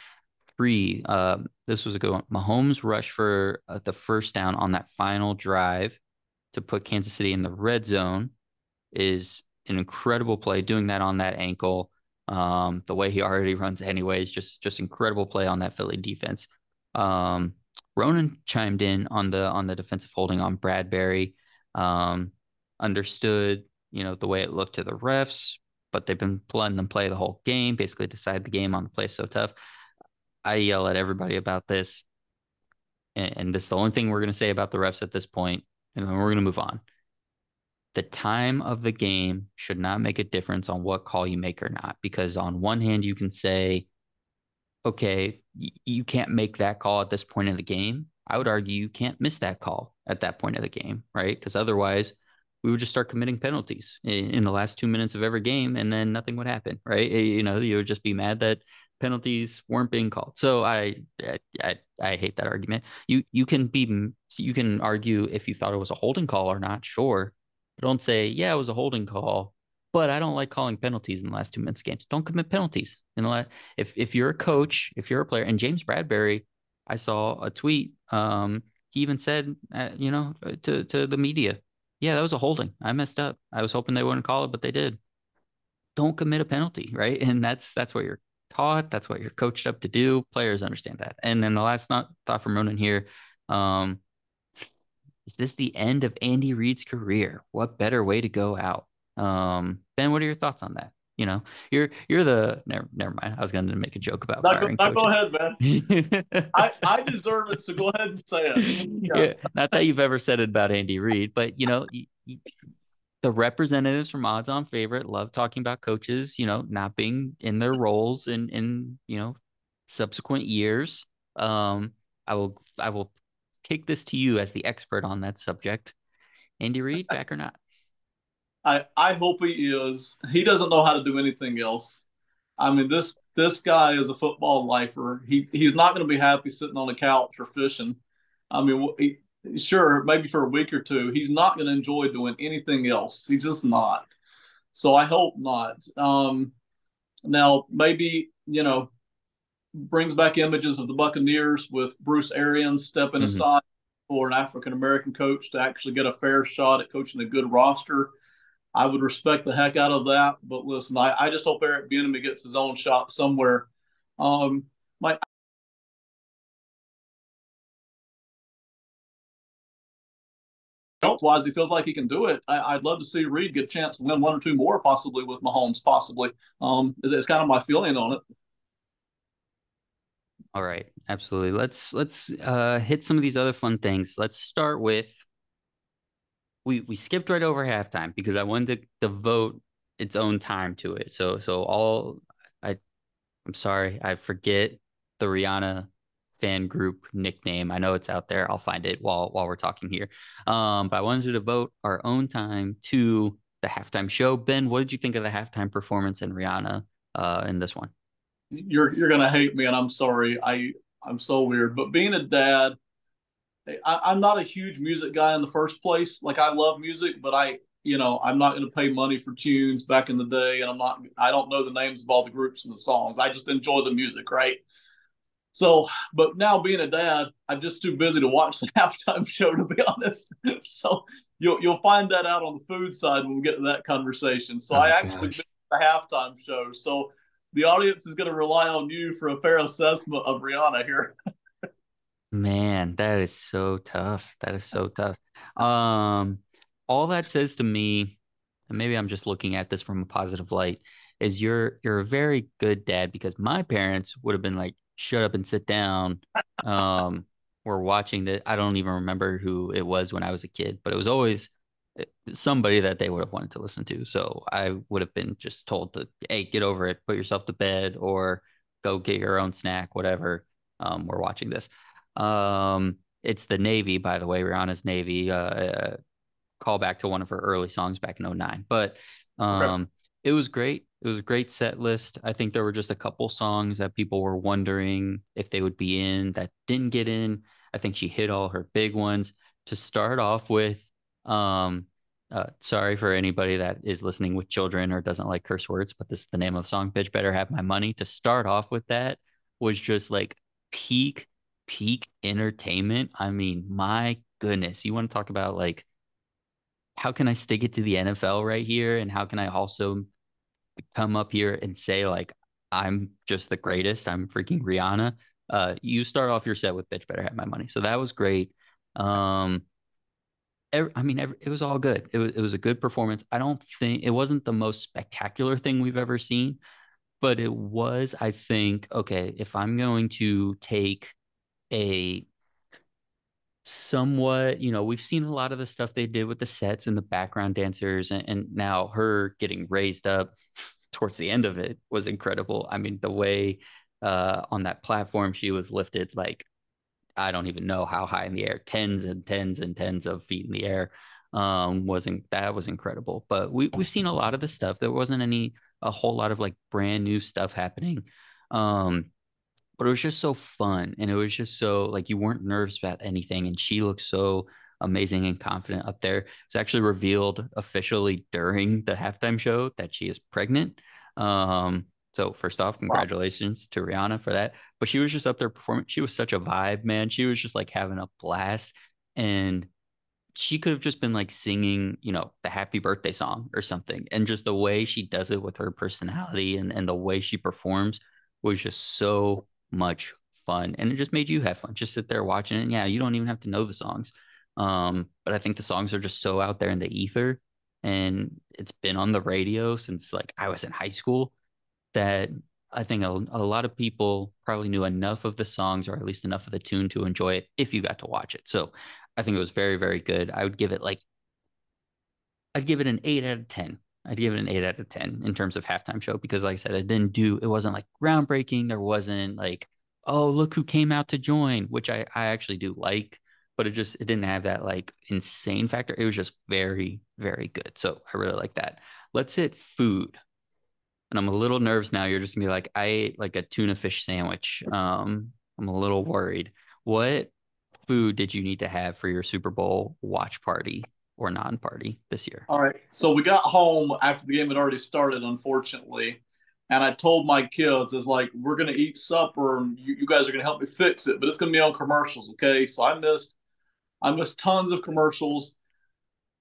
Three. Um, this was a good one. Mahomes rush for uh, the first down on that final drive to put Kansas City in the red zone is an incredible play. Doing that on that ankle, um, the way he already runs, anyways, just just incredible play on that Philly defense. Um, Ronan chimed in on the on the defensive holding on Bradberry. Um, understood, you know, the way it looked to the refs, but they've been letting them play the whole game, basically decide the game on the play so tough. I yell at everybody about this, and, and this is the only thing we're going to say about the refs at this point, and then we're going to move on. The time of the game should not make a difference on what call you make or not, because on one hand you can say okay, you can't make that call at this point in the game. I would argue you can't miss that call at that point of the game, right? Because otherwise, we would just start committing penalties in, in, the last two minutes of every game, and then nothing would happen, right? You know, you would just be mad that penalties weren't being called. So I, I, I hate that argument. You, you can be, you can argue if you thought it was a holding call or not, sure. But don't say, yeah, it was a holding call but I don't like calling penalties in the last two minutes games. Don't commit penalties. The last, if if you're a coach, if you're a player, and James Bradberry, I saw a tweet. Um, he even said, uh, you know, uh, to to the media, yeah, that was a holding. I messed up. I was hoping they wouldn't call it, but they did. Don't commit a penalty, right? <laughs> And that's that's what you're taught. That's what you're coached up to do. Players understand that. And then the last thought from Ronan here. Um, is this the end of Andy Reid's career? What better way to go out? Um, ben, what are your thoughts on that? You know, you're you're the never never mind. I was going to make a joke about not, firing. Go, go ahead, man. <laughs> I, I deserve it, so go ahead and say it. Yeah. yeah. not that you've ever said it about Andy Reid, but you know, the representatives from odds on favorite love talking about coaches, you know, not being in their roles in in you know subsequent years. Um, I will I will take this to you as the expert on that subject. Andy Reid, back or not? I I hope he is. He doesn't know how to do anything else. I mean this this guy is a football lifer. He he's not going to be happy sitting on the couch or fishing. I mean, he, sure, maybe for a week or two, he's not going to enjoy doing anything else. He's just not. So I hope not. Um, now maybe you know brings back images of the Buccaneers with Bruce Arians stepping mm-hmm. aside for an African American coach to actually get a fair shot at coaching a good roster. I would respect the heck out of that. But listen, I, I just hope Eric Bieniemy gets his own shot somewhere. Um, my wise, he feels like he can do it. I, would love to see Reid get a chance to win one or two more, possibly with Mahomes, possibly. Um, it's, it's kind of my feeling on it. All right, absolutely. Let's let's uh, hit some of these other fun things. Let's start with we we skipped right over halftime because I wanted to devote its own time to it. So so all I I'm sorry, I forget the Rihanna fan group nickname. I know it's out there. I'll find it while while we're talking here. Um, but I wanted to devote our own time to the halftime show. Ben, what did you think of the halftime performance in Rihanna uh, in this one? You're you're gonna hate me, and I'm sorry. I I'm so weird, but being a dad I, am not a huge music guy in the first place. Like I love music, but I, you know, I'm not going to pay money for tunes back in the day, and I'm not. I don't know the names of all the groups and the songs. I just enjoy the music, right? So, but now being a dad, I'm just too busy to watch <laughs> the halftime show, to be <laughs> honest. so you'll you'll find that out on the food side when we get to that conversation. So oh, I actually missed the halftime show. So the audience is going to rely on you for a fair assessment of Rihanna here. <laughs> Man, that is so tough. That is so tough. <laughs> Um, all that says to me, and maybe I'm just looking at this from a positive light, is you're you're a very good dad because my parents would have been like, shut up and sit down. Um, we're watching that. I don't even remember who it was when I was a kid, but it was always eh, somebody that they would have wanted to listen to. So I would have been just told to, hey, get over it, put yourself to bed, or go get your own snack, whatever. Um, we're watching this. Um, it's the Navy, by the way, Rihanna's Navy. Uh, uh, call back to one of her early songs back in 09. But um, it was great. It was a great set list. I think there were just a couple songs that people were wondering if they would be in that didn't get in. I think she hit all her big ones. To start off with, um, uh, sorry for anybody that is listening with children or doesn't like curse words, but this is the name of the song. Bitch better have my money. To start off with that was just like peak, peak entertainment. I mean, my goodness. You want to talk about like how can I stick it to the NFL right here? And how can I also come up here and say, like, I'm just the greatest. I'm freaking Rihanna. Uh, you start off your set with bitch better have my money. So that was great. Um, I mean, it was all good. It was, it was a good performance. I don't think it wasn't the most spectacular thing we've ever seen, but it was, I think, okay, if I'm going to take a somewhat, you know, we've seen a lot of the stuff they did with the sets and the background dancers, and, and now her getting raised up <laughs> towards the end of it was incredible. I mean, the way uh, on that platform she was lifted, like I don't even know how high in the air, tens and tens and tens of feet in the air. Um, wasn't that was incredible. But we we've seen a lot of the stuff. There wasn't any a whole lot of like brand new stuff happening. Um, but it was just so fun and it was just so like you weren't nervous about anything and she looked so amazing and confident up there it's actually revealed officially during the halftime show that she is pregnant um so first off congratulations wow. to rihanna for that but she was just up there performing she was such a vibe man she was just like having a blast and she could have just been like singing, you know, the happy birthday song or something. And just the way she does it with her personality and, and the way she performs was just so much fun and it just made you have fun. Just sit there watching it yeah you don't even have to know the songs. Um but i think the songs are just so out there in the ether and it's been on the radio since like i was in high school that i think a, a lot of people probably knew enough of the songs or at least enough of the tune to enjoy it if you got to watch it. So i think it was very very good. I would give it like i'd give it an 8 out of 10 I'd give it an eight out of 10 in terms of halftime show because, like I said, it didn't do, it wasn't like groundbreaking. There wasn't like, oh, look who came out to join, which I, I actually do like, but it just, it didn't have that like insane factor. It was just very, very good. So I really like that. Let's hit food. And I'm a little nervous now. You're just gonna be like, I ate like a tuna fish sandwich. Um, I'm a little worried. What food did you need to have for your Super Bowl watch party? Or non-party this year? All right. So we got home after the game had already started, unfortunately. And I told my kids, "It's like we're gonna eat supper, and you, you guys are gonna help me fix it, but it's gonna be on commercials, okay?" So I missed, I missed tons of commercials,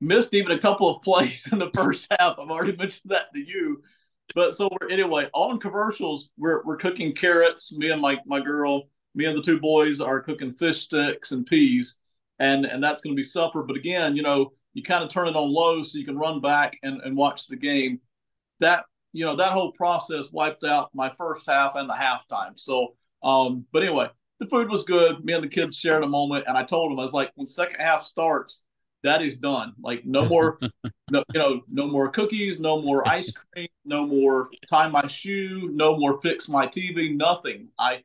missed even a couple of <laughs> plays in the first half. I've already mentioned that to you, but so we're anyway on commercials. We're we're cooking carrots. Me and my my girl, me and the two boys are cooking fish sticks and peas, and and that's gonna be supper. But again, you know, you kind of turn it on low so you can run back and, and watch the game. That you know that whole process wiped out my first half and the halftime. So, um, but anyway, the food was good. Me and the kids shared a moment, and I told them I was like, when second half starts, that is done. Like no more, <laughs> no, you know, no more cookies, no more ice cream, no more tie my shoe, no more fix my TV, nothing. I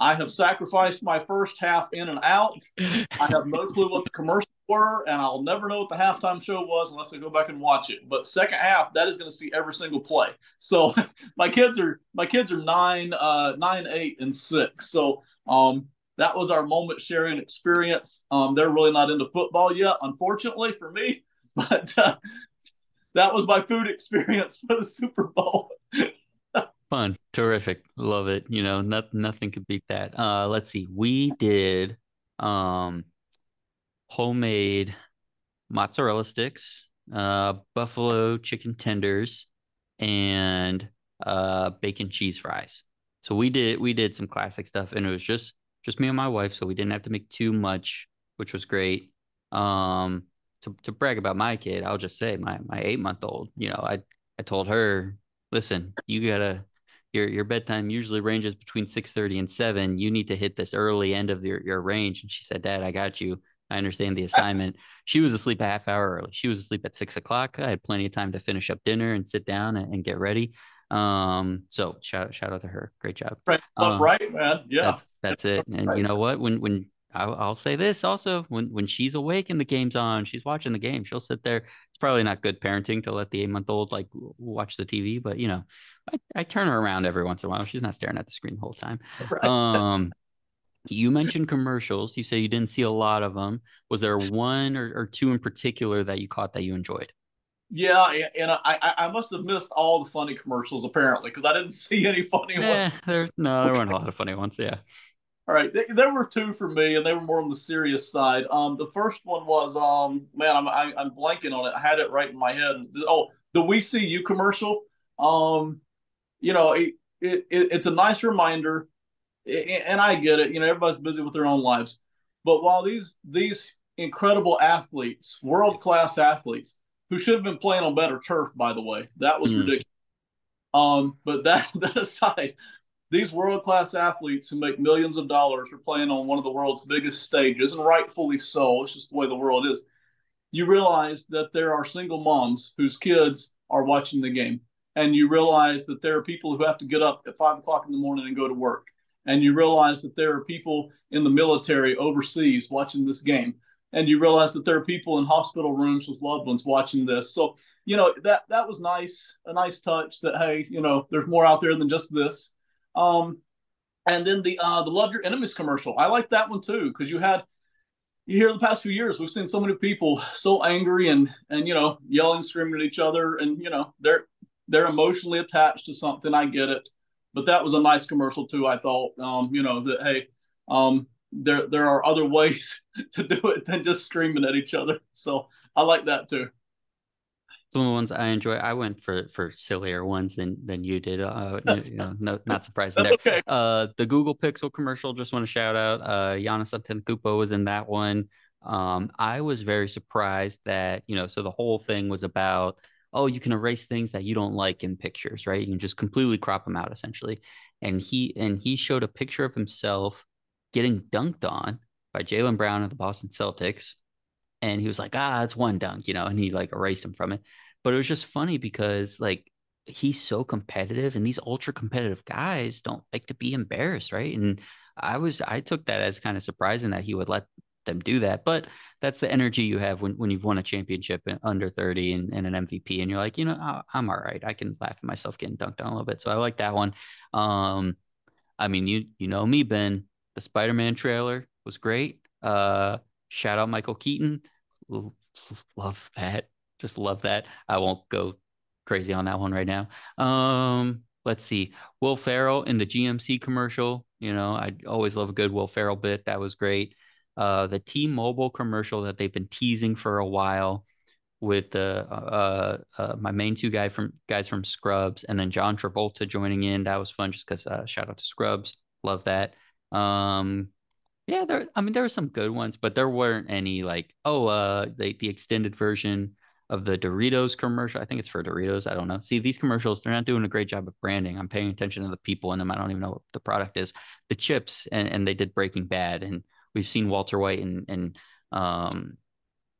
I have sacrificed my first half in and out. I have no clue what the commercials were, and I'll never know what the halftime show was unless I go back and watch it. But second half, that is going to see every single play. So <laughs> my kids are my kids are nine, uh, nine, eight, and six. So um, that was our moment sharing experience. Um, they're really not into football yet, unfortunately for me, <laughs> but uh, that was my food experience <laughs> for the Super Bowl. Fun, terrific, love it. You know, not, nothing could beat that. Uh, let's see, we did um, homemade mozzarella sticks, uh, buffalo chicken tenders, and uh, bacon cheese fries. So we did we did some classic stuff, and it was just just me and my wife, so we didn't have to make too much, which was great. Um, to to brag about my kid, I'll just say my my eight month old. You know, I I told her, listen, you gotta your your bedtime usually ranges between 6:30 and 7 you need to hit this early end of your, your range and she said dad i got you i understand the assignment she was asleep a half hour early she was asleep at six o'clock i had plenty of time to finish up dinner and sit down and, and get ready um so shout shout out to her great job right um, right man yeah that's, that's it and right. you know what when when I'll, I'll, say this also when when she's awake and the game's on, she's watching the game. She'll sit there. It's probably not good parenting to let the eight month old like watch the TV, but you know, I, I turn her around every once in a while. She's not staring at the screen the whole time. Right. Um, you mentioned commercials. You say you didn't see a lot of them. Was there one or, or two in particular that you caught that you enjoyed? Yeah, and I, I must have missed all the funny commercials apparently because I didn't <laughs> see any funny eh, ones. There, no, there weren't a lot of funny ones. Yeah. All right, there were two for me, and they were more on the serious side. Um, the first one was um, man, I'm I, am i am blanking on it. I had it right in my head. Oh, the We See You commercial. Um, you know, it, it, it's a nice reminder, and I get it. You know, everybody's busy with their own lives, but while these these incredible athletes, world class athletes, who should have been playing on better turf, by the way, that was mm. ridiculous. Um, but that <laughs> that aside, these world class athletes who make millions of dollars are playing on one of the world's biggest stages, and rightfully so. It's just the way the world is. You realize that there are single moms whose kids are watching the game, and you realize that there are people who have to get up at five o'clock in the morning and go to work, and you realize that there are people in the military overseas watching this game, and you realize that there are people in hospital rooms with loved ones watching this. So you know that that was nice, a nice touch. That hey, you know, there's more out there than just this um, and then the uh, the love your enemies commercial. I like that one too because you had you hear the past few years we've seen so many people so angry and and you know yelling, screaming at each other, and you know they're they're emotionally attached to something. I get it, but that was a nice commercial too. I thought, um, you know, that hey, um, there there are other <laughs> ways to do it than just screaming at each other. So I like that too some of the ones I enjoy. I went for for sillier ones than than you did. Uh, <laughs> you know, no, not surprising there. Okay. Uh, the Google Pixel commercial. Just want to shout out. Uh, Giannis Antetokounmpo was in that one. Um, I was very surprised that you know. So the whole thing was about oh, you can erase things that you don't like in pictures, right? You can just completely crop them out, essentially. And he and he showed a picture of himself getting dunked on by Jaylen Brown of the Boston Celtics and he was like, ah, it's one dunk, you know, and he like erased him from it. But it was just funny because like he's so competitive and these ultra competitive guys don't like to be embarrassed, right? And I was I took that as kind of surprising that he would let them do that. But that's the energy you have when, when you've won a championship under 30 and, and an MVP and you're like, you know, I'm all right. I can laugh at myself getting dunked on a little bit. So I like that one. Um I mean, you you know me, Ben. The Spider-Man trailer was great. Uh Shout out Michael Keaton. Love that. Just love that. I won't go crazy on that one right now. Um, let's see. Will Ferrell in the GMC commercial. You know, I always love a good Will Ferrell bit. That was great. Uh, the T-Mobile commercial that they've been teasing for a while with the uh, uh, my main two guy from guys from Scrubs and then John Travolta joining in. That was fun just because uh, shout out to Scrubs. Love that. Um, yeah, there. I mean, there were some good ones, but there weren't any like, oh, uh, the the extended version of the Doritos commercial. I think it's for Doritos. I don't know. See, these commercials, they're not doing a great job of branding. I'm paying attention to the people in them. I don't even know what the product is. The chips, and, and they did Breaking Bad, and we've seen Walter White and and um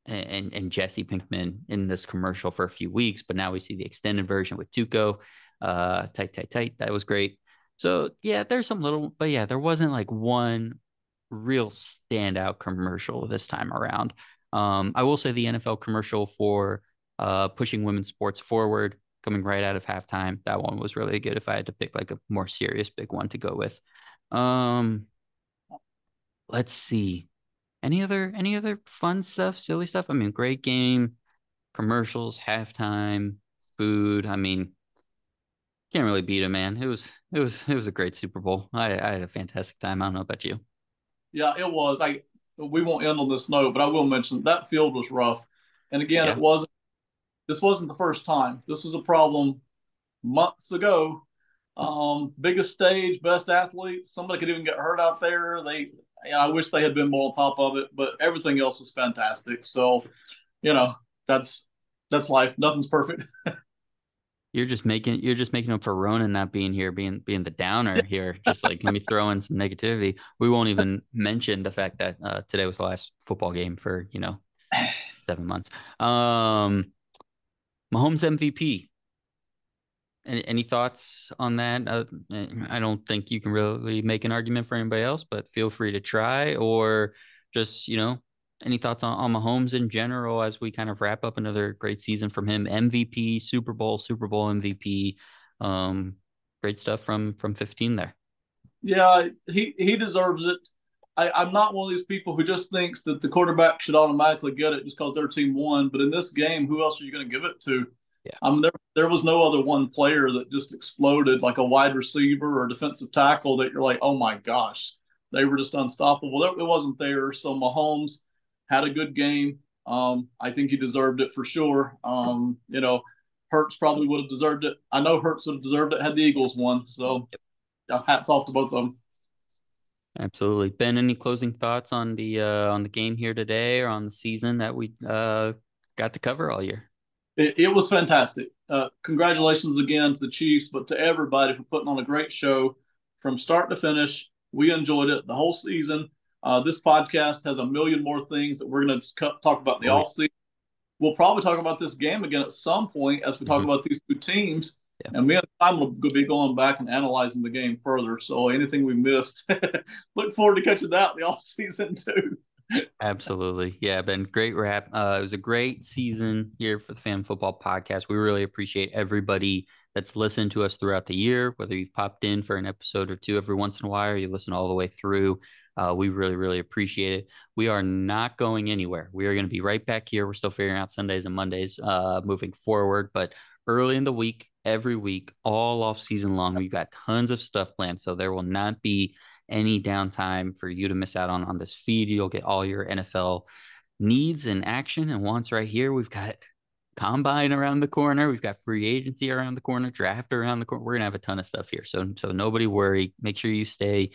and and Jesse Pinkman in this commercial for a few weeks, but now we see the extended version with Tuco. Uh, tight, tight, tight. That was great. So yeah, there's some little, but yeah, there wasn't like one real standout commercial this time around. Um, I will say the NFL commercial for uh, pushing women's sports forward, coming right out of halftime, that one was really good. If I had to pick like a more serious big one to go with, um, let's see, any other any other fun stuff, silly stuff. I mean, great game, commercials, halftime, food. I mean, can't really beat it, man. It was it was it was a great Super Bowl. I, I had a fantastic time. I don't know about you. Yeah, it was. I we won't end on this note, but I will mention that field was rough. And again, yeah. it wasn't. This wasn't the first time. This was a problem months ago. Um, biggest stage, best athletes. Somebody could even get hurt out there. They, you know, I wish they had been more on top of it, but everything else was fantastic. So, you know, that's that's life. Nothing's perfect. <laughs> You're just making you're just making up for Ronan not being here, being being the downer here. Just like let me throw in some negativity. We won't even mention the fact that uh, today was the last football game for you know seven months. Um, Mahomes MVP. Any, any thoughts on that? Uh, I don't think you can really make an argument for anybody else, but feel free to try or just, you know, any thoughts on, on Mahomes in general as we kind of wrap up another great season from him? MVP, Super Bowl, Super Bowl MVP. Um, great stuff from from 15 there. Yeah, he he deserves it. I, I'm not one of these people who just thinks that the quarterback should automatically get it just because their team won. But in this game, who else are you going to give it to? Yeah. I mean, there there was no other one player that just exploded like a wide receiver or defensive tackle that you're like, oh my gosh, they were just unstoppable. It wasn't there. So Mahomes had a good game. Um, I think he deserved it for sure. Um, you know, Hurts probably would have deserved it. I know Hurts would have deserved it had the Eagles won. So yeah, hats off to both of them. Absolutely. Ben, any closing thoughts on the uh, on the game here today or on the season that we uh, got to cover all year? It, it was fantastic. Uh, congratulations again to the Chiefs, but to everybody for putting on a great show from start to finish. We enjoyed it the whole season. Uh, this podcast has a million more things that we're going to talk about in the right. off season. We'll probably talk about this game again at some point as we talk mm-hmm. about these two teams. Yeah. And me and Tom will be going back and analyzing the game further. So anything we missed, <laughs> look forward to catching that in the off season too. Absolutely. Yeah, Ben, great wrap. Uh, it was a great season here for the Phantom Football Podcast. We really appreciate everybody that's listened to us throughout the year, whether you've popped in for an episode or two every once in a while or you listen all the way through. Uh, we really, really appreciate it. We are not going anywhere. We are going to be right back here. We're still figuring out Sundays and Mondays uh, moving forward, but early in the week, every week, all off season long, we've got tons of stuff planned. So there will not be any downtime for you to miss out on on this feed. You'll get all your NFL needs and action and wants right here. We've got combine around the corner. We've got free agency around the corner, draft around the corner. We're gonna have a ton of stuff here. So so nobody worry. Make sure you stay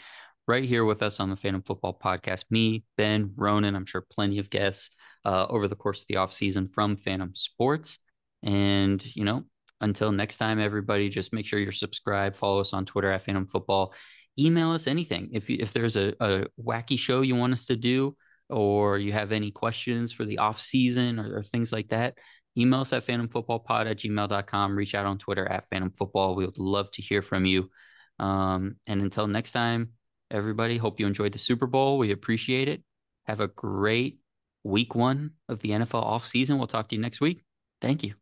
right here with us on the Phantom Football Podcast. Me, Ben, Ronan, I'm sure plenty of guests uh, over the course of the off season from Phantom Sports. And you know, until next time, everybody, just make sure you're subscribed. Follow us on Twitter at Phantom Football email us anything. If you, if there's a, a wacky show you want us to do, or you have any questions for the off season or, or things like that, email us at phantomfootballpod at gmail.com. Reach out on Twitter at Phantom Football. We would love to hear from you. Um, and until next time, everybody, hope you enjoyed the Super Bowl. We appreciate it. Have a great week one of the NFL off season. We'll talk to you next week. Thank you.